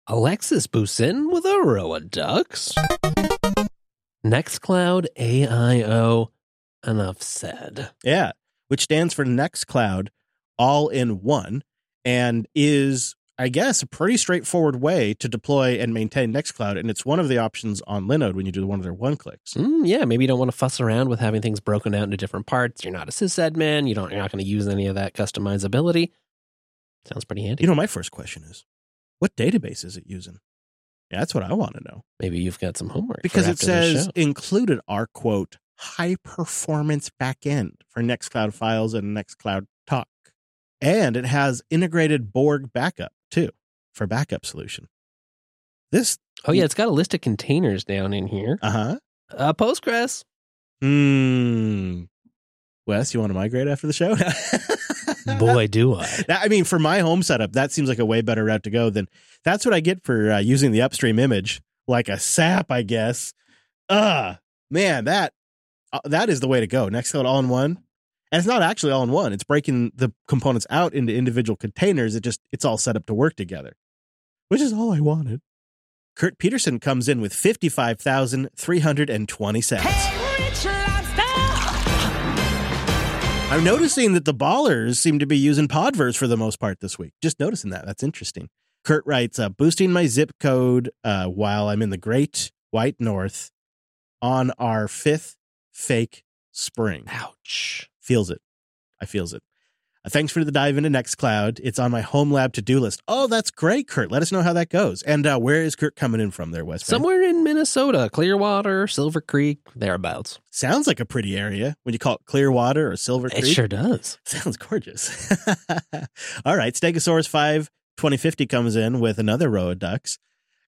Speaker 2: Alexis Busin with a row of ducks. Nextcloud AIO. Enough said.
Speaker 1: Yeah, which stands for Nextcloud all in one and is, I guess, a pretty straightforward way to deploy and maintain Nextcloud. And it's one of the options on Linode when you do one of their one clicks.
Speaker 2: Mm, yeah, maybe you don't want to fuss around with having things broken out into different parts. You're not a sysadmin. You don't. You're not going to use any of that customizability. Sounds pretty handy.
Speaker 1: You know, my first question is, what database is it using? Yeah, that's what I want to know.
Speaker 2: Maybe you've got some homework
Speaker 1: Because it says included are quote high performance backend for Nextcloud files and Nextcloud. And it has integrated Borg backup too for backup solution. This
Speaker 2: Oh yeah, it's got a list of containers down in here.
Speaker 1: uh-huh.
Speaker 2: Uh, Postgres.
Speaker 1: Hmm. Wes, you want to migrate after the show? [laughs]
Speaker 2: Boy, do I.
Speaker 1: I mean, for my home setup, that seems like a way better route to go than that's what I get for uh, using the upstream image like a sap, I guess. Ah, man, that uh, that is the way to go. Nextcloud all in one, and it's not actually all in one. It's breaking the components out into individual containers. It just it's all set up to work together, which is all I wanted. Kurt Peterson comes in with fifty five thousand three hundred and twenty cents. I'm noticing that the ballers seem to be using Podverse for the most part this week. Just noticing that. That's interesting. Kurt writes, uh, boosting my zip code uh, while I'm in the great white north on our fifth fake spring.
Speaker 2: Ouch.
Speaker 1: Feels it. I feels it. Uh, thanks for the dive into Nextcloud. It's on my home lab to do list. Oh, that's great, Kurt. Let us know how that goes. And uh, where is Kurt coming in from there, Wes?
Speaker 2: Somewhere in Minnesota, Clearwater, Silver Creek, thereabouts.
Speaker 1: Sounds like a pretty area when you call it Clearwater or Silver
Speaker 2: It
Speaker 1: Creek.
Speaker 2: It sure does. [laughs]
Speaker 1: Sounds gorgeous. [laughs] All right. Stegosaurus 5 2050 comes in with another row of ducks.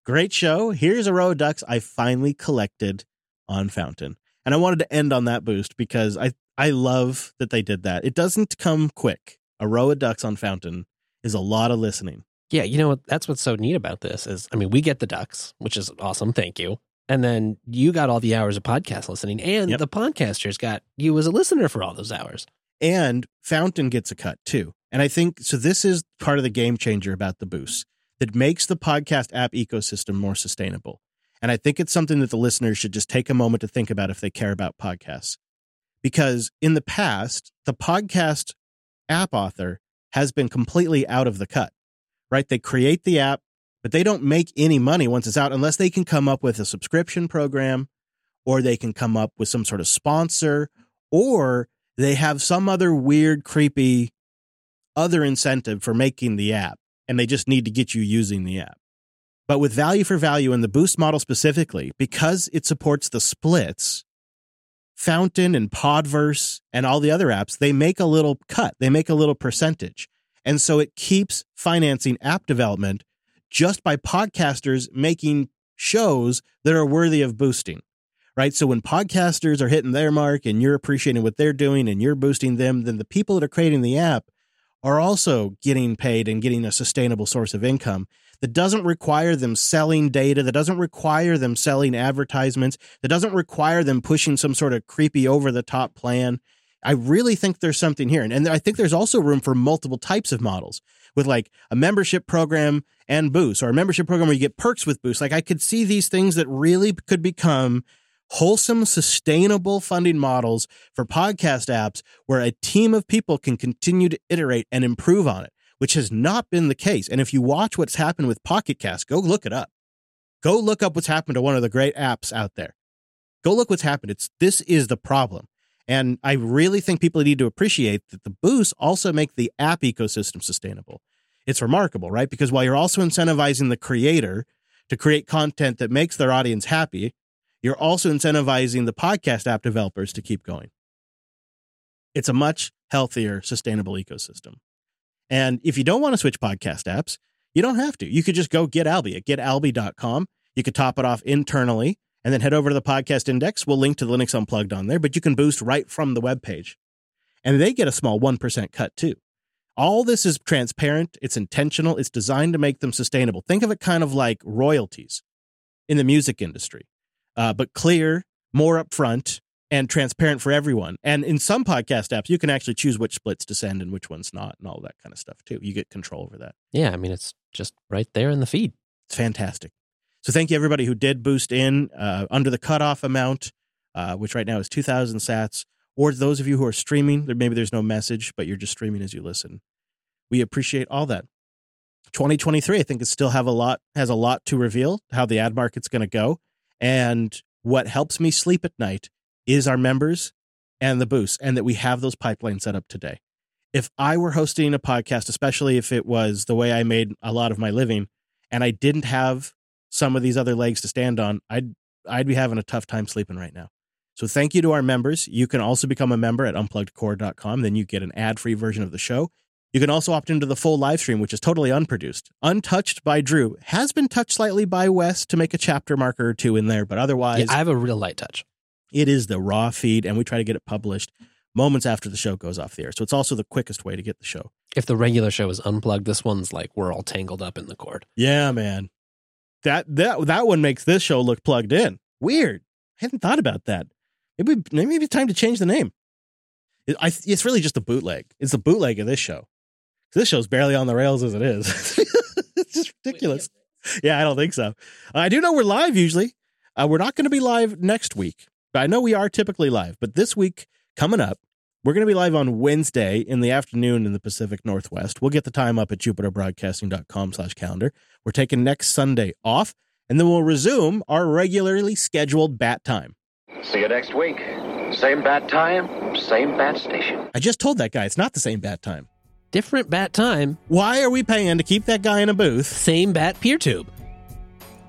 Speaker 1: Great show. Here's a row of ducks I finally collected on Fountain. And I wanted to end on that boost because I, I love that they did that. It doesn't come quick. A row of ducks on Fountain is a lot of listening.
Speaker 2: Yeah, you know what? That's what's so neat about this is, I mean, we get the ducks, which is awesome. Thank you. And then you got all the hours of podcast listening, and
Speaker 1: Yep.
Speaker 2: the podcasters got you as a listener for all those hours.
Speaker 1: and Fountain gets a cut too. And I think so. This is part of the game changer about the boost that makes the podcast app ecosystem more sustainable. And I think it's something that the listeners should just take a moment to think about if they care about podcasts. Because in the past, the podcast app author has been completely out of the cut, right? They create the app, but they don't make any money once it's out unless they can come up with a subscription program or they can come up with some sort of sponsor or they have some other weird, creepy other incentive for making the app, and they just need to get you using the app. But with value for value in the Boost model specifically, because it supports the splits, Fountain and Podverse and all the other apps, they make a little cut, they make a little percentage. And so it keeps financing app development just by podcasters making shows that are worthy of boosting right? So when podcasters are hitting their mark and you're appreciating what they're doing and you're boosting them, then the people that are creating the app are also getting paid and getting a sustainable source of income that doesn't require them selling data, that doesn't require them selling advertisements, that doesn't require them pushing some sort of creepy over the top plan. I really think there's something here. And, and I think there's also room for multiple types of models with like a membership program and boost or a membership program where you get perks with boost. Like I could see these things that really could become wholesome, sustainable funding models for podcast apps where a team of people can continue to iterate and improve on it, which has not been the case. And if you watch what's happened with Pocket Cast, go look it up. Go look up what's happened to one of the great apps out there. Go look what's happened. It's this is the problem. And I really think people need to appreciate that the boosts also make the app ecosystem sustainable. It's remarkable, right? Because while you're also incentivizing the creator to create content that makes their audience happy, you're also incentivizing the podcast app developers to keep going. It's a much healthier, sustainable ecosystem. And if you don't want to switch podcast apps, you don't have to. You could just go get Alby at getalby.com. You could top it off internally and then head over to the podcast index. We'll link to the Linux Unplugged on there, but you can boost right from the web page. And they get a small 1% cut too. All this is transparent, it's intentional, it's designed to make them sustainable. Think of it kind of like royalties in the music industry, uh, but clear, more upfront, and transparent for everyone. And in some podcast apps, you can actually choose which splits to send and which ones not, and all that kind of stuff too. You get control over that.
Speaker 2: Yeah, I mean it's just right there in the feed.
Speaker 1: It's fantastic. So thank you everybody who did boost in uh, under the cutoff amount, uh, which right now is 2,000 sats, or those of you who are streaming, there maybe there's no message, but you're just streaming as you listen. We appreciate all that. 2023, I think, is still have a lot has a lot to reveal how the ad market's going to go, and what helps me sleep at night is our members and the boost, and that we have those pipelines set up today. If I were hosting a podcast, especially if it was the way I made a lot of my living, and I didn't have some of these other legs to stand on, I'd I'd be having a tough time sleeping right now. So thank you to our members. You can also become a member at unpluggedcore.com. Then you get an ad-free version of the show. You can also opt into the full live stream, which is totally unproduced, untouched by Drew. Has been touched slightly by Wes to make a chapter marker or two in there, but otherwise,
Speaker 2: Yeah, I have a real light touch.
Speaker 1: It is the raw feed, and we try to get it published moments after the show goes off the air. So it's also the quickest way to get the show.
Speaker 2: If the regular show is unplugged, this one's like we're all tangled up in the cord.
Speaker 1: Yeah, man. That that that one makes this show look plugged in. Weird. I hadn't thought about that. Maybe maybe it's time to change the name. It, I, it's really just a bootleg. It's the bootleg of this show. This show's barely on the rails as it is. [laughs] it's just ridiculous. Yeah, I don't think so. I do know we're live usually. Uh, we're not going to be live next week, but I know we are typically live. But this week coming up, we're going to be live on Wednesday in the afternoon in the Pacific Northwest. We'll get the time up at jupiterbroadcasting.com slash calendar. We're taking next Sunday off, and then we'll resume our regularly scheduled bat time.
Speaker 14: See you next week. Same bat time, same bat station.
Speaker 1: I just told that guy it's not the same bat time.
Speaker 2: Different bat time.
Speaker 1: Why are we paying to keep that guy in a booth?
Speaker 2: Same bat peer tube.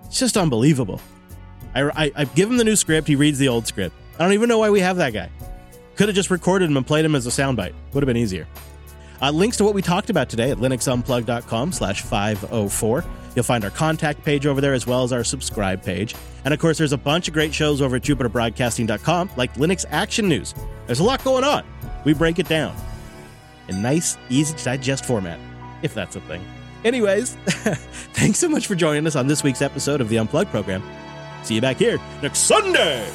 Speaker 1: It's just unbelievable. I, I, I give him the new script. He reads the old script. I don't even know why we have that guy. Could have just recorded him and played him as a soundbite. Would have been easier. Uh, links to what we talked about today at linuxunplug.com slash 504. You'll find our contact page over there as well as our subscribe page. And of course, there's a bunch of great shows over at jupiterbroadcasting.com like Linux Action News. There's a lot going on. We break it down in nice, easy to digest format, if that's a thing. Anyways, [laughs] thanks so much for joining us on this week's episode of the Unplugged program. See you back here next Sunday.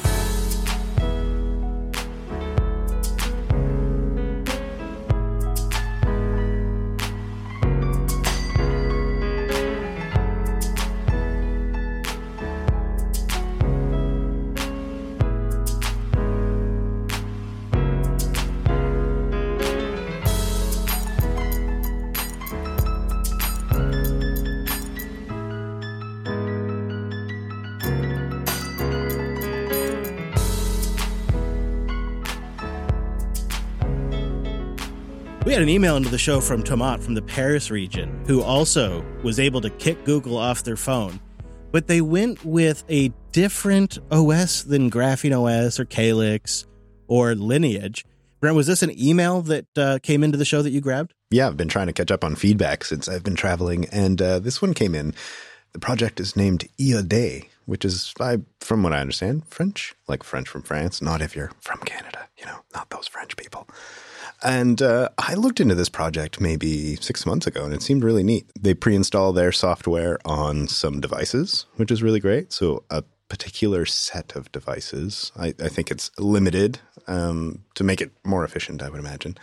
Speaker 1: We had an email into the show from Tomat from the Paris region, who also was able to kick Google off their phone. But they went with a different OS than Graphene OS or Calyx or Lineage. Brent, was this an email that uh, came into the show that you grabbed?
Speaker 3: Yeah, I've been trying to catch up on feedback since I've been traveling, and uh, this one came in. The project is named iodé, which is, I, from what I understand, French, like French from France, not if you're from Canada, you know, not those French people. And uh, I looked into this project maybe six months ago, and it seemed really neat. They pre-install their software on some devices, which is really great. So a particular set of devices. I, I think it's limited um, to make it more efficient. I would imagine,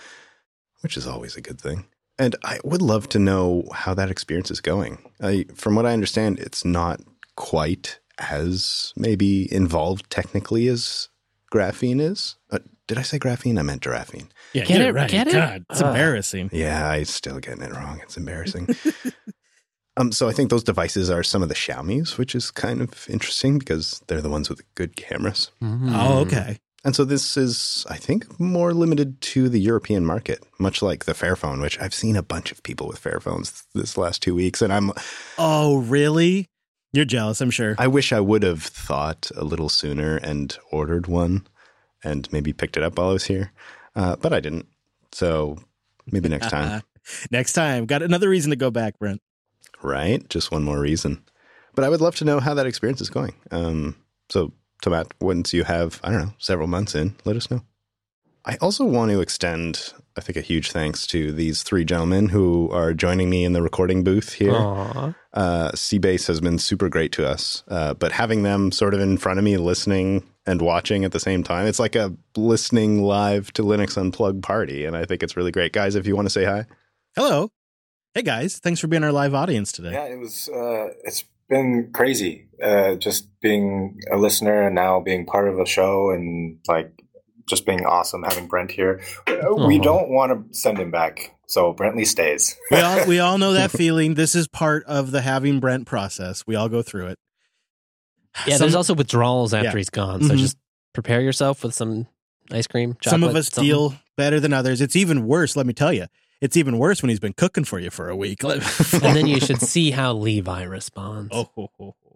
Speaker 3: which is always a good thing. And I would love to know how that experience is going. I, from what I understand, it's not quite as maybe involved technically as graphene is. Uh, did I say graphene? I meant giraffine.
Speaker 1: Yeah,
Speaker 2: Get it, get it?
Speaker 1: God, it's
Speaker 2: Uh.
Speaker 1: embarrassing.
Speaker 3: Yeah, I'm still getting it wrong. It's embarrassing. [laughs] um, so I think those devices are some of the Xiaomi's, which is kind of interesting because they're the ones with good cameras.
Speaker 1: Oh, okay.
Speaker 3: And so this is, I think, more limited to the European market, much like the Fairphone, which I've seen a bunch of people with Fairphones this last two weeks, and I'm
Speaker 1: Oh, really? You're jealous, I'm sure.
Speaker 3: I wish I would have thought a little sooner and ordered one, and maybe picked it up while I was here, uh, but I didn't. So maybe next time. [laughs]
Speaker 1: Next time. Got another reason to go back, Brent.
Speaker 3: Right? Just one more reason. But I would love to know how that experience is going. Um, so, Tomat, once you have, I don't know, several months in, let us know. I also want to extend I think a huge thanks to these three gentlemen who are joining me in the recording booth here.
Speaker 2: Aw.
Speaker 3: Uh, c-base has been super great to us, uh, but having them sort of in front of me, listening and watching at the same time, it's like a listening live to Linux Unplugged party, and I think it's really great. Guys, if you want to say hi,
Speaker 1: Hello. Hey guys, thanks for being our live audience today.
Speaker 15: Yeah, it was. Uh, it's been crazy. Uh, just being a listener and now being part of a show and like just being awesome having Brent here. Uh, We don't want to send him back, so Brentley stays.
Speaker 1: we all we [laughs] all know that feeling. This is part of the having Brent process. We all go through it.
Speaker 2: Yeah,
Speaker 1: Some-
Speaker 2: there's also withdrawals after
Speaker 1: Yeah.
Speaker 2: he's gone. So
Speaker 1: Mhm.
Speaker 2: just prepare yourself with some ice cream.
Speaker 1: Some of us
Speaker 2: something.
Speaker 1: deal better than others. It's even worse, let me tell you. It's even worse when he's been cooking for you for a week. [laughs]
Speaker 2: and then you should see how Levi responds.
Speaker 1: Oh, ho, ho, ho.